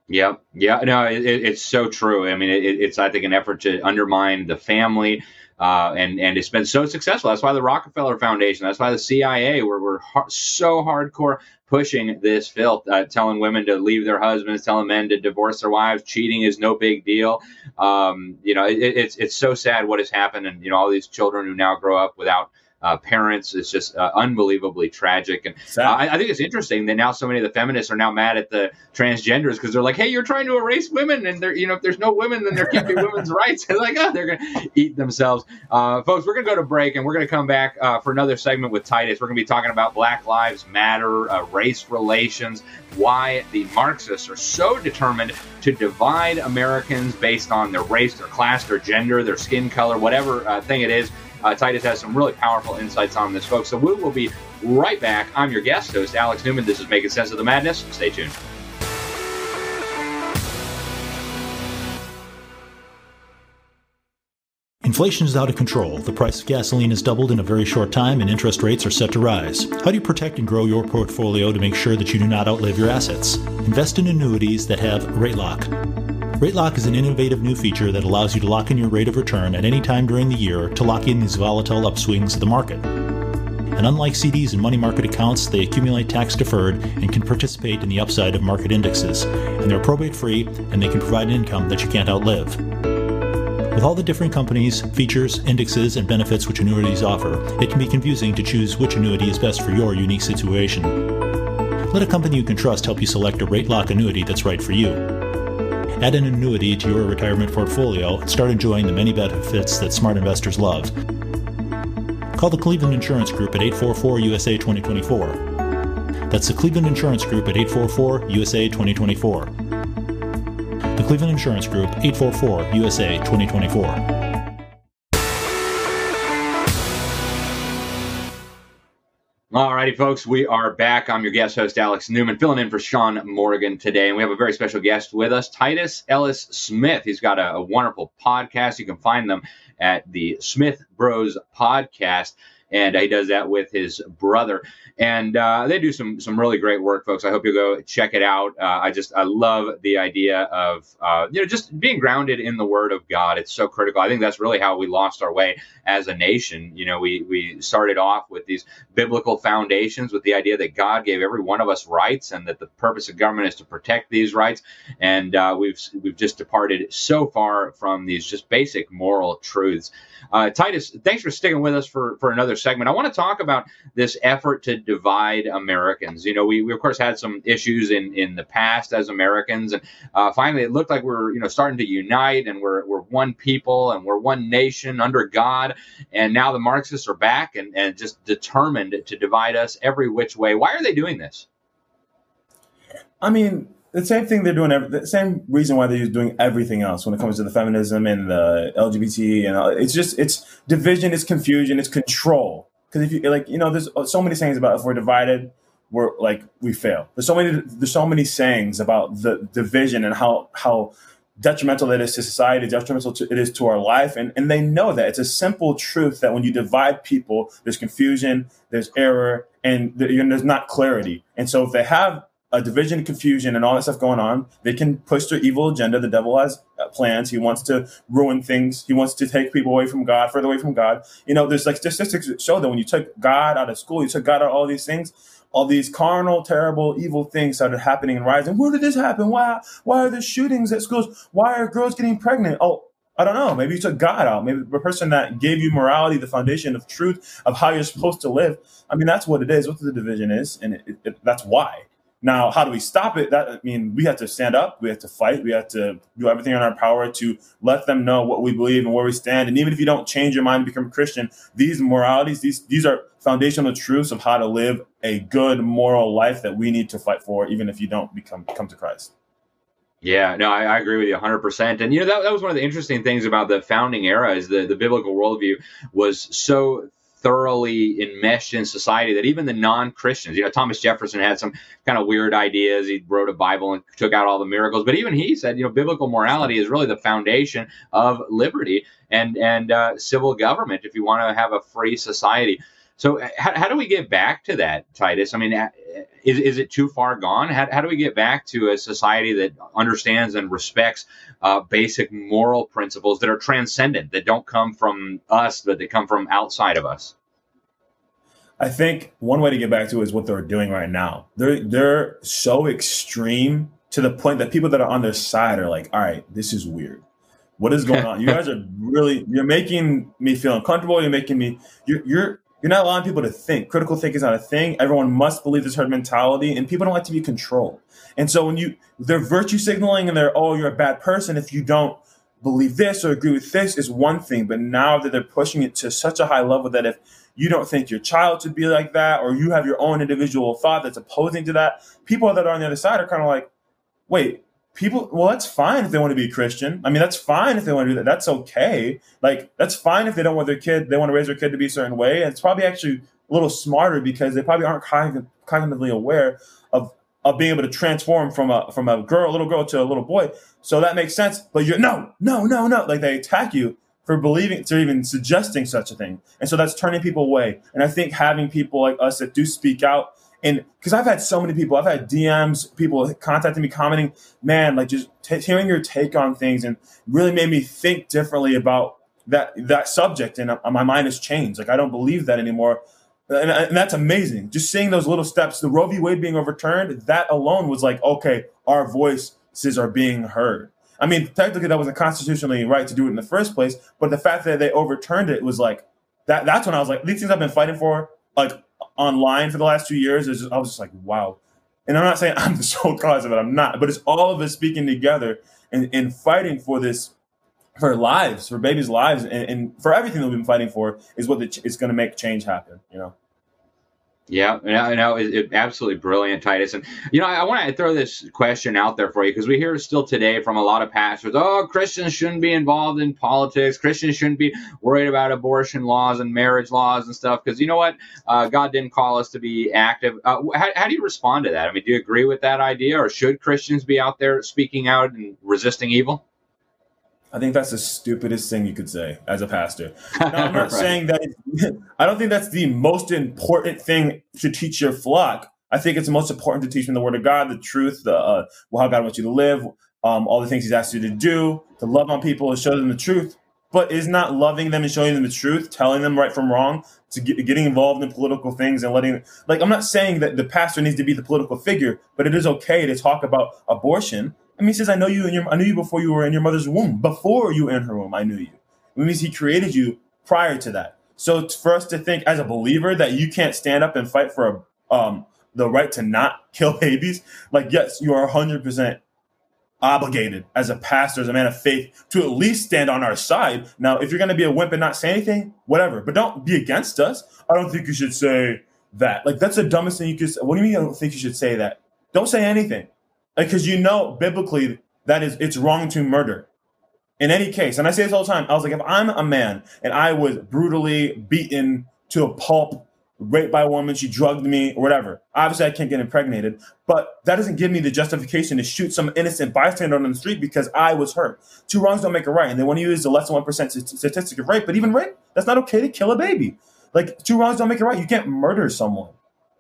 Speaker 1: Yeah, yeah, no, it, it's so true. I mean, it, it's I think an effort to undermine the family, uh, and and it's been so successful. That's why the Rockefeller Foundation, that's why the CIA, were were so hardcore pushing this filth, uh, telling women to leave their husbands, telling men to divorce their wives. Cheating is no big deal. Um, you know, it, it's it's so sad what has happened, and you know all these children who now grow up without uh, parents. It's just uh, unbelievably tragic. And uh, I, I, think it's interesting that now so many of the feminists are now mad at the transgenders because they're like, hey, you're trying to erase women. And they're, you know, if there's no women, then they're keeping women's rights. And like, oh, they're going to eat themselves. Uh, folks, we're going to go to break and we're going to come back uh, for another segment with Titus. We're going to be talking about Black Lives Matter, uh, race relations, why the Marxists are so determined to divide Americans based on their race, their class, their gender, their skin color, whatever thing it is. Uh, Titus has some really powerful insights on this, folks. So we will be right back. I'm your guest host, Alex Newman. This is Making Sense of the Madness. Stay tuned.
Speaker 6: Inflation is out of control. The price of gasoline has doubled in a very short time, and interest rates are set to rise. How do you protect and grow your portfolio to make sure that you do not outlive your assets? Invest in annuities that have rate lock. Rate Lock is an innovative new feature that allows you to lock in your rate of return at any time during the year to lock in these volatile upswings of the market. And unlike CDs and money market accounts, they accumulate tax deferred and can participate in the upside of market indexes. And they're probate free and they can provide an income that you can't outlive. With all the different companies, features, indexes, and benefits which annuities offer, it can be confusing to choose which annuity is best for your unique situation. Let a company you can trust help you select a rate lock annuity that's right for you. Add an annuity to your retirement portfolio and start enjoying the many benefits that smart investors love. Call the Cleveland Insurance Group at 844 USA 2024. That's the Cleveland Insurance Group at 844 USA 2024. The Cleveland Insurance Group, 844 USA 2024.
Speaker 1: Alrighty, folks, we are back. I'm your guest host, Alex Newman, filling in for Sean Morgan today. And we have a very special guest with us, Titus Ellis Smith. He's got a, a wonderful podcast. You can find them at the Smith Bros Podcast and he does that with his brother. And uh, they do some some really great work, folks. I hope you'll go check it out. Uh, I just I love the idea of uh, you know just being grounded in the Word of God. It's so critical. I think that's really how we lost our way as a nation. You know, we we started off with these biblical foundations with the idea that God gave every one of us rights, and that the purpose of government is to protect these rights. And uh, we've we've just departed so far from these just basic moral truths. Uh, Titus, thanks for sticking with us for for another segment. I want to talk about this effort to divide Americans. You know, we, we of course had some issues in, in the past as Americans, and uh, finally it looked like we're you know starting to unite and we're, we're one people and we're one nation under God. And now the Marxists are back and, and just determined to divide us every which way. Why are they doing this?
Speaker 5: I mean, the same thing they're doing. The same reason why they're doing everything else when it comes to the feminism and the LGBT and it's just it's division, it's confusion, it's control. Because if you like, you know, there's so many sayings about if we're divided, we're like we fail. There's so many there's so many sayings about the division and how how detrimental it is to society, detrimental to, it is to our life, and and they know that it's a simple truth that when you divide people, there's confusion, there's error, and there's not clarity. And so if they have a division, confusion, and all that stuff going on. They can push their evil agenda. The devil has uh, plans. He wants to ruin things. He wants to take people away from God, further away from God. You know, there's like statistics that show that when you took God out of school, you took God out of all these things, all these carnal, terrible, evil things started happening and rising. Where did this happen? Why? Why are there shootings at schools? Why are girls getting pregnant? Oh, I don't know. Maybe you took God out. Maybe the person that gave you morality, the foundation of truth of how you're supposed to live. I mean, that's what it is. What the division is, and it, it, that's why. Now, how do we stop it? That I mean, we have to stand up. We have to fight. We have to do everything in our power to let them know what we believe and where we stand. And even if you don't change your mind, and become a Christian, these moralities, these these are foundational truths of how to live a good moral life that we need to fight for, even if you don't become come to Christ.
Speaker 1: Yeah, no, I, I, agree with you 100%. And, you know, that, that was one of the interesting things about the founding era is the, the biblical worldview was so thoroughly enmeshed in society that even the non-Christians, you know, Thomas Jefferson had some kind of weird ideas. He wrote a Bible and took out all the miracles, but even he said, you know, biblical morality is really the foundation of liberty and and uh, civil government if you want to have a free society. So uh, how, how do we get back to that, Titus? I mean, uh, is, is it too far gone? How, how do we get back to a society that understands and respects uh, basic moral principles that are transcendent, that don't come from us, but that come from outside of us?
Speaker 5: I think one way to get back to is what they're doing right now. They're they're so extreme to the point that people that are on their side are like, "All right, this is weird. What is going on? You guys are really you're making me feel uncomfortable. You're making me you're you're you're not allowing people to think. Critical thinking is not a thing. Everyone must believe this herd mentality, and people don't like to be controlled. And so when you they're virtue signaling and they're oh you're a bad person if you don't believe this or agree with this is one thing. But now that they're pushing it to such a high level that if you don't think your child should be like that, or you have your own individual thought that's opposing to that, people that are on the other side are kind of like, wait, people well that's fine if they want to be a Christian. I mean, that's fine if they want to do that. That's okay. Like that's fine if they don't want their kid, they want to raise their kid to be a certain way. And it's probably actually a little smarter because they probably aren't cognitively aware of of being able to transform from a from a girl, a little girl to a little boy. So that makes sense. But you're no, no, no, no. Like they attack you for believing to even suggesting such a thing. And so that's turning people away. And I think having people like us that do speak out and because I've had so many people, I've had DMs, people contacting me, commenting, man, like just t- hearing your take on things and really made me think differently about that that subject. And uh, my mind has changed. Like I don't believe that anymore. And, and, that's amazing. Just seeing those little steps, the Roe v. Wade being overturned, that alone was like, okay, our voices are being heard. I mean, technically that wasn't constitutionally right to do it in the first place, but the fact that they overturned it was like that. That's when I was like, these things I've been fighting for, like online for the last two years just, I was just like, wow. And I'm not saying I'm the sole cause of it. I'm not, but it's all of us speaking together and, and fighting for this, for lives, for babies' lives, and, and for everything that we've been fighting for is what the, is going to make change happen. You know.
Speaker 1: Yeah, no, no, it, it, absolutely brilliant, Titus. And you know, I, I want to throw this question out there for you because we hear still today from a lot of pastors, oh, Christians shouldn't be involved in politics. Christians shouldn't be worried about abortion laws and marriage laws and stuff because you know what, uh, God didn't call us to be active. Uh, how, how do you respond to that? I mean, do you agree with that idea, or should Christians be out there speaking out and resisting evil?
Speaker 5: I think that's the stupidest thing you could say as a pastor. Now, I'm not right. saying that. I don't think that's the most important thing to teach your flock. I think it's most important to teach them the Word of God, the truth, the uh, how God wants you to live, um, all the things He's asked you to do, to love on people and show them the truth. But is not loving them and showing them the truth, telling them right from wrong, to get, getting involved in political things and letting like I'm not saying that the pastor needs to be the political figure, but it is okay to talk about abortion I mean, he says, "I know you in your, I knew you before you were in your mother's womb. Before you were in her womb, I knew you." It means he created you prior to that. So for us to think as a believer that you can't stand up and fight for um, the right to not kill babies, like yes, you are hundred percent obligated as a pastor, as a man of faith, to at least stand on our side. Now, if you're going to be a wimp and not say anything, whatever, but don't be against us. I don't think you should say that. Like that's the dumbest thing you could. Say. What do you mean? I don't think you should say that. Don't say anything because you know biblically that is it's wrong to murder. In any case and i say this all the time i was like if i'm a man and i was brutally beaten to a pulp raped by a woman she drugged me or whatever obviously i can't get impregnated but that doesn't give me the justification to shoot some innocent bystander on the street because i was hurt. Two wrongs don't make a right and they want to use the less than 1% statistic of rape but even rape that's not okay to kill a baby. Like two wrongs don't make a right. You can't murder someone.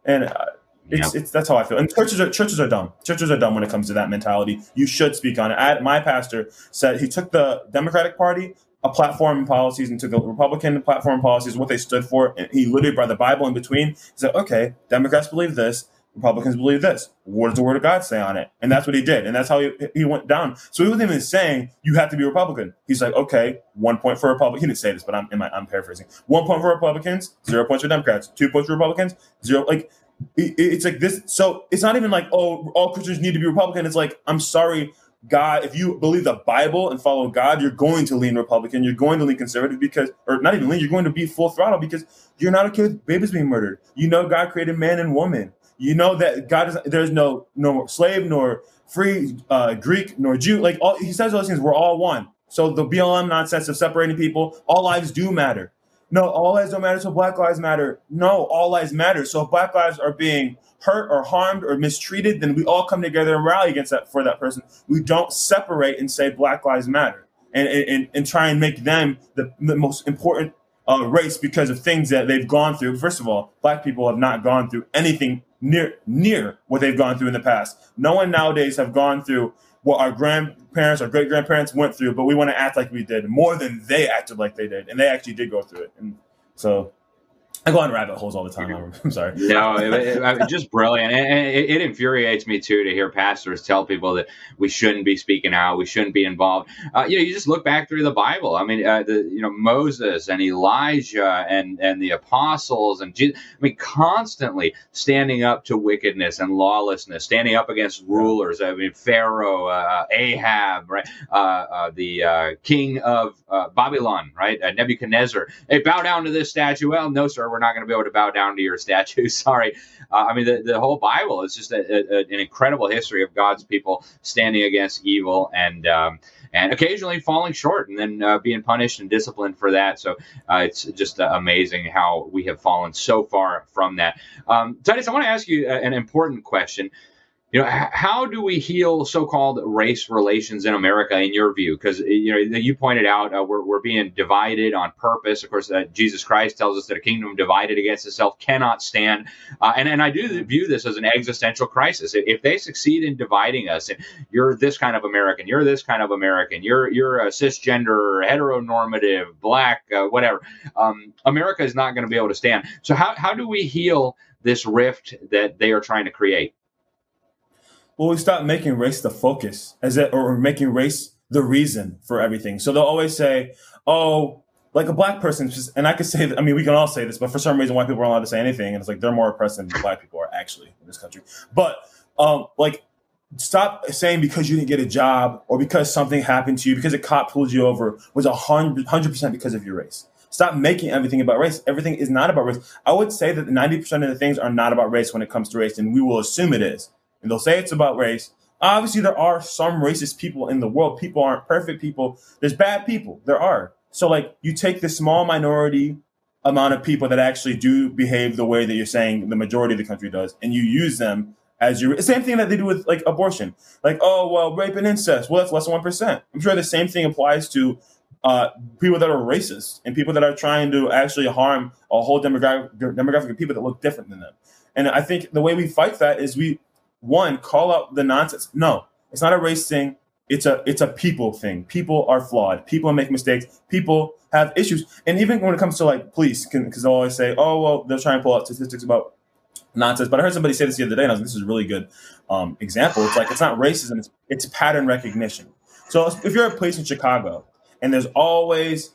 Speaker 5: And uh, it's, it's that's how I feel. And churches are churches are dumb. Churches are dumb when it comes to that mentality. You should speak on it. I, my pastor said he took the Democratic Party, a platform and policies, and took the Republican platform policies, what they stood for, and he literally brought the Bible in between. He said, "Okay, Democrats believe this, Republicans believe this. What does the Word of God say on it?" And that's what he did, and that's how he, he went down. So he wasn't even saying you have to be Republican. He's like, "Okay, one point for Republicans." He didn't say this, but I'm I'm paraphrasing. One point for Republicans, zero points for Democrats. Two points for Republicans, zero. Like it's like this. So it's not even like, oh, all Christians need to be Republican. It's like, I'm sorry, God, if you believe the Bible and follow God, you're going to lean Republican. You're going to lean conservative because, or not even lean, you're going to be full throttle because you're not okay with babies being murdered. You know, God created man and woman. You know that God is, there's no, no slave nor free uh, Greek nor Jew. Like all, he says those things, we're all one. So the BLM nonsense of separating people, all lives do matter no, all lives don't matter, so Black Lives Matter. No, all lives matter. So if Black lives are being hurt or harmed or mistreated, then we all come together and rally against that for that person. We don't separate and say Black Lives Matter and and, and try and make them the, the most important uh, race because of things that they've gone through. First of all, Black people have not gone through anything near near what they've gone through in the past. No one nowadays have gone through what our grandparents, our great grandparents went through, but we want to act like we did more than they acted like they did, and they actually did go through it. And so I go on rabbit holes all the time. I'm sorry.
Speaker 1: No, it, it, just brilliant. And it, it, infuriates me too to hear pastors tell people that we shouldn't be speaking out, we shouldn't be involved. Uh, you know, you just look back through the Bible. I mean, uh, the you know Moses and Elijah and and the apostles and Jesus, I mean, constantly standing up to wickedness and lawlessness, standing up against rulers. I mean, Pharaoh, uh, Ahab, right? Uh, uh, the uh, king of Babylon, right? Nebuchadnezzar. Hey, bow down to this statue. Well, no, sir we're not going to be able to bow down to your statue. Sorry. Uh, I mean, the, the whole Bible is just a, a, an incredible history of God's people standing against evil and um, and occasionally falling short and then uh, being punished and disciplined for that. So uh, it's just uh, amazing how we have fallen so far from that. Um, Titus, I want to ask you uh, an important question you know how do we heal so-called race relations in america in your view? Because you know you pointed out uh, we're, we're being divided on purpose. Of course uh, jesus christ tells us that a kingdom divided against itself cannot stand uh, and, and i do view this as an existential crisis. If they succeed in dividing us you're this kind of american you're this kind of american you're you're a cisgender heteronormative black uh, whatever um, america is not going to be able to stand. So how, how do we heal this rift that they are trying to create
Speaker 5: well, we stop making race the focus as it, or making race the reason for everything. So they'll always say, oh, like a black person, and I could say that, I mean, we can all say this, but for some reason, white people aren't allowed to say anything. And it's like they're more oppressed than black people are actually in this country. But, um, like, stop saying because you didn't get a job or because something happened to you, because a cop pulled you over was a hundred percent because of your race. Stop making everything about race. Everything is not about race. I would say that 90% of the things are not about race when it comes to race, and we will assume it is. And they'll say it's about race. Obviously, there are some racist people in the world. People aren't perfect people. There's bad people. There are. So, like, you take this small minority amount of people that actually do behave the way that you're saying the majority of the country does, and you use them as your same thing that they do with like abortion. Like, oh well, rape and incest. Well, that's less than one percent. I'm sure the same thing applies to uh, people that are racist and people that are trying to actually harm a whole demographic demographic of people that look different than them. And I think the way we fight that is we one call out the nonsense. No, it's not a race thing. It's a it's a people thing. People are flawed. People make mistakes. People have issues. And even when it comes to like police, because they'll always say, "Oh well," they'll try and pull out statistics about nonsense. But I heard somebody say this the other day, and I was like, "This is a really good um, example." It's like it's not racism; it's it's pattern recognition. So if you're a police in Chicago, and there's always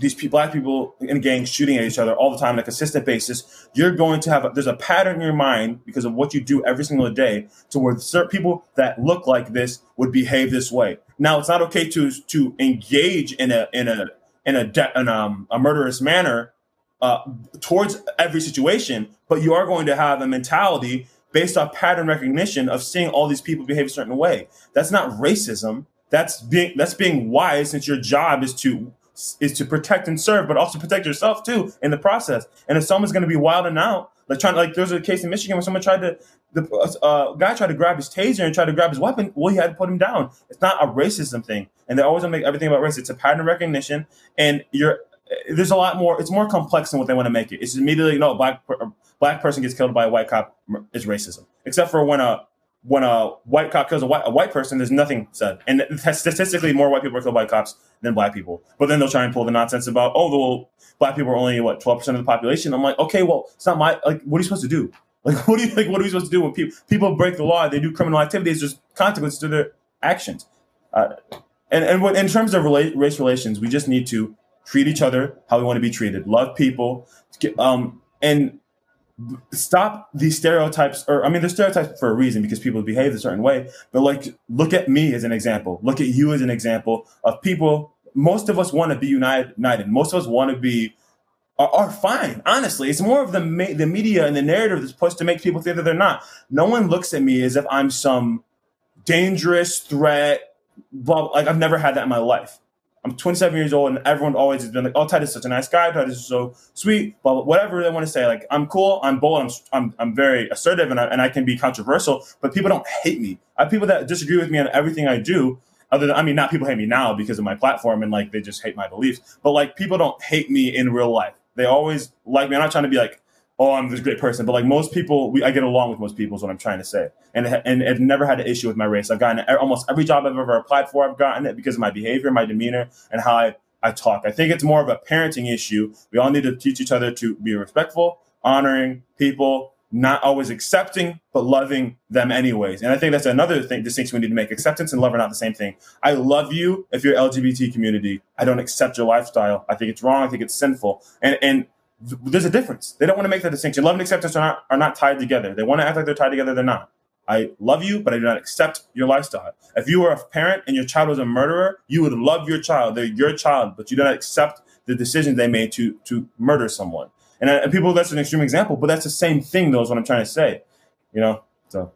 Speaker 5: these black people in gangs shooting at each other all the time on a consistent basis, you're going to have a, there's a pattern in your mind because of what you do every single day to where certain people that look like this would behave this way. Now, it's not okay to to engage in a in a in a de- in um, a murderous manner uh, towards every situation, but you are going to have a mentality based off pattern recognition of seeing all these people behave a certain way. That's not racism. That's being that's being wise since your job is to is to protect and serve, but also protect yourself too in the process. And if someone's going to be wilding out, like trying, like there's a case in Michigan where someone tried to, the uh, guy tried to grab his taser and tried to grab his weapon. Well, he had to put him down. It's not a racism thing, and they're always make everything about race. It's a pattern recognition, and you're there's a lot more. It's more complex than what they want to make it. It's immediately no black black person gets killed by a white cop is racism, except for when a when a white cop kills a white, a white person, there's nothing said. And statistically, more white people are killed by cops than black people. But then they'll try and pull the nonsense about, oh, well, black people are only what 12% of the population. I'm like, okay, well, it's not my like. What are you supposed to do? Like, what do you like? What are we supposed to do when people people break the law? They do criminal activities. There's consequences to their actions. Uh, and and what, in terms of race relations, we just need to treat each other how we want to be treated. Love people, um, and stop these stereotypes or i mean they're stereotypes for a reason because people behave a certain way but like look at me as an example. Look at you as an example of people most of us want to be united, united. most of us want to be are, are, fine honestly. It's more of the the media and the narrative that's supposed to make people think that they're not. No one looks at me as if i'm some dangerous threat blah, like i've never had that in my life I'm 27 years old, and everyone always has been like, "Oh, Titus is such a nice guy. Titus is so sweet." But whatever they want to say, like, I'm cool, I'm bold, I'm I'm, I'm very assertive, and I, and I can be controversial. But people don't hate me. I have people that disagree with me on everything I do. Other than, I mean, not people hate me now because of my platform and like they just hate my beliefs. But like people don't hate me in real life. They always like me. I'm not trying to be like oh, I'm this great person. But like most people, we, I get along with most people is what I'm trying to say. And, and I've never had an issue with my race. I've gotten almost every job I've ever applied for, I've gotten it because of my behavior, my demeanor, and how I, I talk. I think it's more of a parenting issue. We all need to teach each other to be respectful, honoring people, not always accepting, but loving them anyways. And I think that's another thing distinction we need to make. Acceptance and love are not the same thing. I love you if you're LGBT community. I don't accept your lifestyle. I think it's wrong. I think it's sinful. And and there's a difference. They don't want to make that distinction. Love and acceptance are not are not tied together. They want to act like they're tied together. They're not. I love you, but I do not accept your lifestyle. If you were a parent and your child was a murderer, you would love your child. They're your child, but you do not accept the decision they made to to murder someone. And, uh, and people, that's an extreme example, but that's the same thing, though, is what I'm trying to say. You know, so.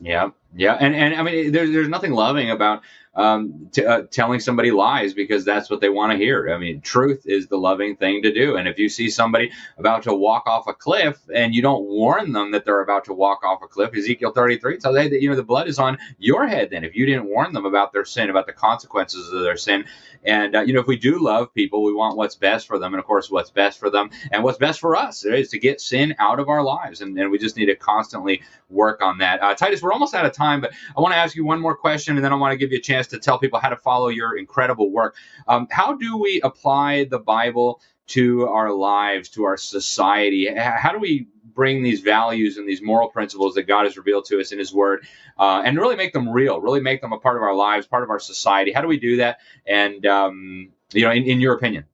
Speaker 1: Yeah, yeah, and and I mean, there's there's nothing loving about um, t- uh, telling somebody lies because that's what they want to hear. I mean, truth is the loving thing to do. And if you see somebody about to walk off a cliff and you don't warn them that they're about to walk off a cliff, Ezekiel 33 tells you that you know the blood is on your head. Then, if you didn't warn them about their sin, about the consequences of their sin, and uh, you know, if we do love people, we want what's best for them, and of course, what's best for them and what's best for us is to get sin out of our lives, and, and we just need to constantly work on that. Uh, Titus, we're almost out of time, but I want to ask you one more question, and then I want to give you a chance to tell people how to follow your incredible work. Um, how do we apply the Bible to our lives, to our society? How do we bring these values and these moral principles that God has revealed to us in His Word, uh, and really make them real, really make them a part of our lives, part of our society. How do we do that? And um, you know, in, in, your opinion.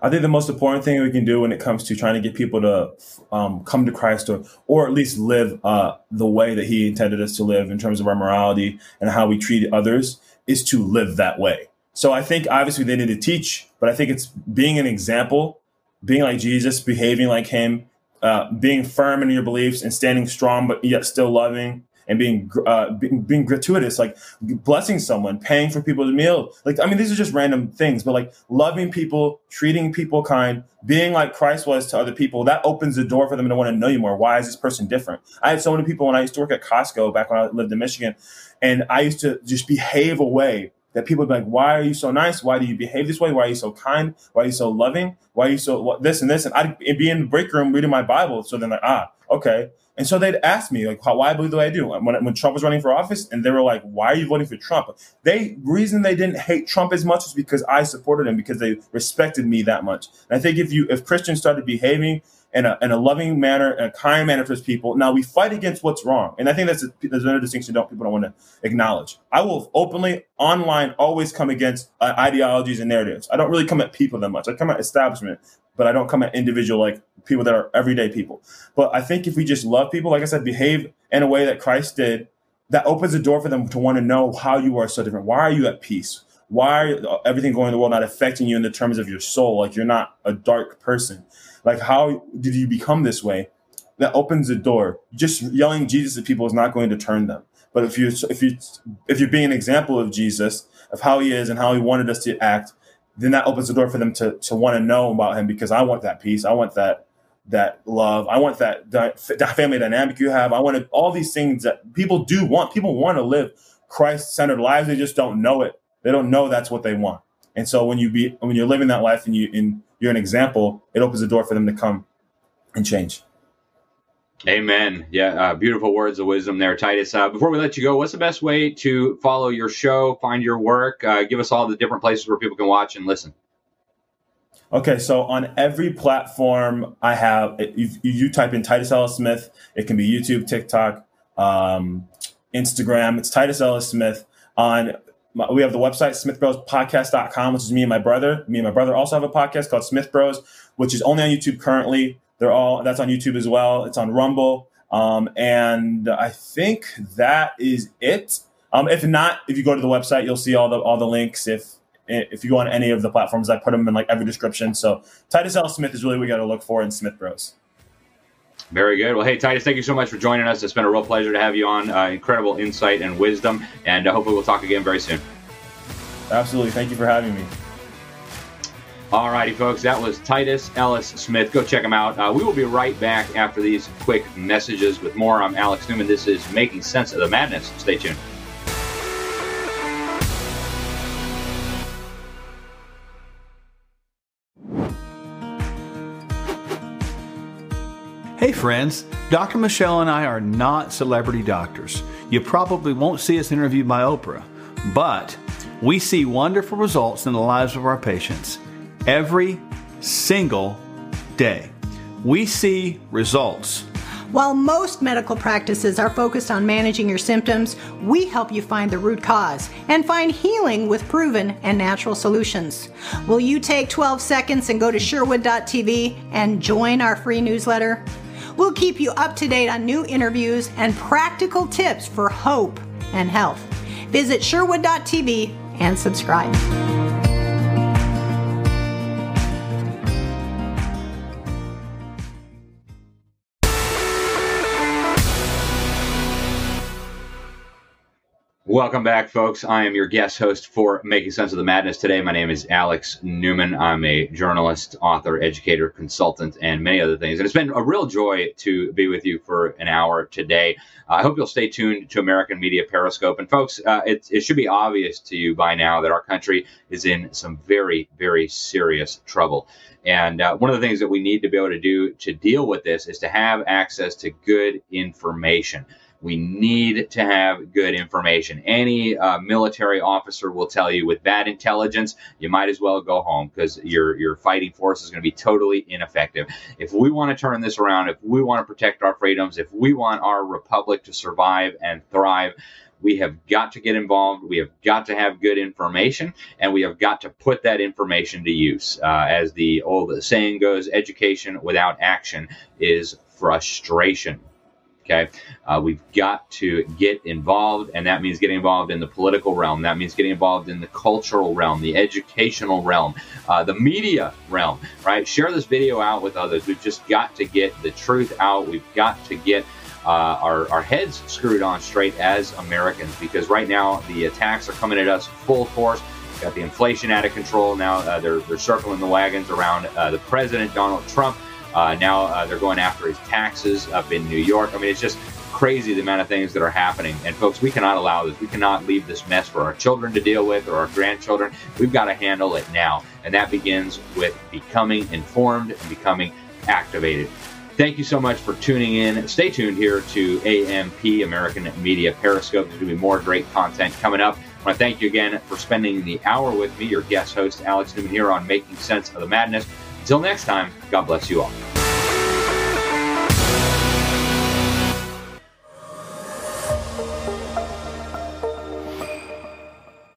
Speaker 5: I think the most important thing we can do when it comes to trying to get people to um, come to Christ or, or at least live uh, the way that He intended us to live in terms of our morality and how we treat others is to live that way. So I think obviously they need to teach, but I think it's being an example, being like Jesus, behaving like him, uh, being firm in your beliefs and standing strong, but yet still loving and being, uh, being, being gratuitous, like blessing someone, paying for people's meal. Like, I mean, these are just random things, but like loving people, treating people kind, being like Christ was to other people, that opens the door for them to want to know you more. Why is this person different? I had so many people when I used to work at Costco back when I lived in Michigan, and I used to just behave away that people would be like, why are you so nice? Why do you behave this way? Why are you so kind? Why are you so loving? Why are you so what, this and this? And I'd be in the break room reading my Bible. So then like, ah, okay. And so they'd ask me like, why I believe the way I do. When, when Trump was running for office and they were like, why are you voting for Trump? They reason they didn't hate Trump as much is because I supported him because they respected me that much. And I think if you, if Christians started behaving in a, in a loving manner, in a kind manner towards people. Now we fight against what's wrong, and I think that's a, there's another distinction don't people don't want to acknowledge. I will openly online always come against uh, ideologies and narratives. I don't really come at people that much. I come at establishment, but I don't come at individual like people that are everyday people. But I think if we just love people, like I said, behave in a way that Christ did, that opens the door for them to want to know how you are so different. Why are you at peace? Why are everything going in the world not affecting you in the terms of your soul? Like you're not a dark person like, how did you become this way? That opens the door. Just yelling Jesus at people is not going to turn them. But if you if you if you're being an example of Jesus, of how he is and how he wanted us to act, then that opens the door for them to to want to know about him because I want that peace. I want that that love. I want that, that family dynamic you have. I want all these things that people do want. People want to live Christ centered lives. They just don't know it. They don't know that's what they want. And so when you be when you're living that life and you and you're an example, it opens the door for them to come and change.
Speaker 1: Amen. Yeah, uh, beautiful words of wisdom there, Titus. Uh, before we let you go, what's the best way to follow your show, find your work? Uh, give us all the different places where people can watch and listen.
Speaker 5: Okay, so on every platform I have, if you type in Titus Ellis Smith, it can be YouTube, TikTok, um, Instagram. It's Titus Ellis Smith. On we have the website smithbrospodcast.com which is me and my brother. Me and my brother also have a podcast called smith bros which is only on youtube currently. They're all that's on youtube as well. It's on rumble. Um, and i think that is it. Um, if not if you go to the website you'll see all the all the links if if you go on any of the platforms. I put them in like every description. So titus l. Smith is really what we got to look for in smith bros
Speaker 1: very good. Well, hey, Titus, thank you so much for joining us. It's been a real pleasure to have you on. Uh, incredible insight and wisdom. And uh, hopefully, we'll talk again very soon.
Speaker 5: Absolutely. Thank you for having me.
Speaker 1: All righty, folks. That was Titus Ellis Smith. Go check him out. Uh, we will be right back after these quick messages with more. I'm Alex Newman. This is Making Sense of the Madness. Stay tuned.
Speaker 7: Hey friends, Dr. Michelle and I are not celebrity doctors. You probably won't see us interviewed by Oprah, but we see wonderful results in the lives of our patients every single day. We see results.
Speaker 8: While most medical practices are focused on managing your symptoms, we help you find the root cause and find healing with proven and natural solutions. Will you take 12 seconds and go to Sherwood.tv and join our free newsletter? We'll keep you up to date on new interviews and practical tips for hope and health. Visit Sherwood.tv and subscribe.
Speaker 1: Welcome back, folks. I am your guest host for Making Sense of the Madness today. My name is Alex Newman. I'm a journalist, author, educator, consultant, and many other things. And it's been a real joy to be with you for an hour today. Uh, I hope you'll stay tuned to American Media Periscope. And, folks, uh, it, it should be obvious to you by now that our country is in some very, very serious trouble. And uh, one of the things that we need to be able to do to deal with this is to have access to good information. We need to have good information. Any uh, military officer will tell you with bad intelligence, you might as well go home because your your fighting force is going to be totally ineffective. If we want to turn this around, if we want to protect our freedoms, if we want our republic to survive and thrive, we have got to get involved. We have got to have good information, and we have got to put that information to use. Uh, as the old saying goes, education without action is frustration. Okay, uh, we've got to get involved, and that means getting involved in the political realm. That means getting involved in the cultural realm, the educational realm, uh, the media realm. Right? Share this video out with others. We've just got to get the truth out. We've got to get uh, our, our heads screwed on straight as Americans because right now the attacks are coming at us full force. Got the inflation out of control now. Uh, they're, they're circling the wagons around uh, the president, Donald Trump. Uh, now uh, they're going after his taxes up in New York. I mean, it's just crazy the amount of things that are happening. And folks, we cannot allow this. We cannot leave this mess for our children to deal with or our grandchildren. We've got to handle it now. And that begins with becoming informed and becoming activated. Thank you so much for tuning in. Stay tuned here to AMP, American Media Periscope. There's going to be more great content coming up. I want to thank you again for spending the hour with me, your guest host, Alex Newman, here on Making Sense of the Madness. Until next time, God bless you all.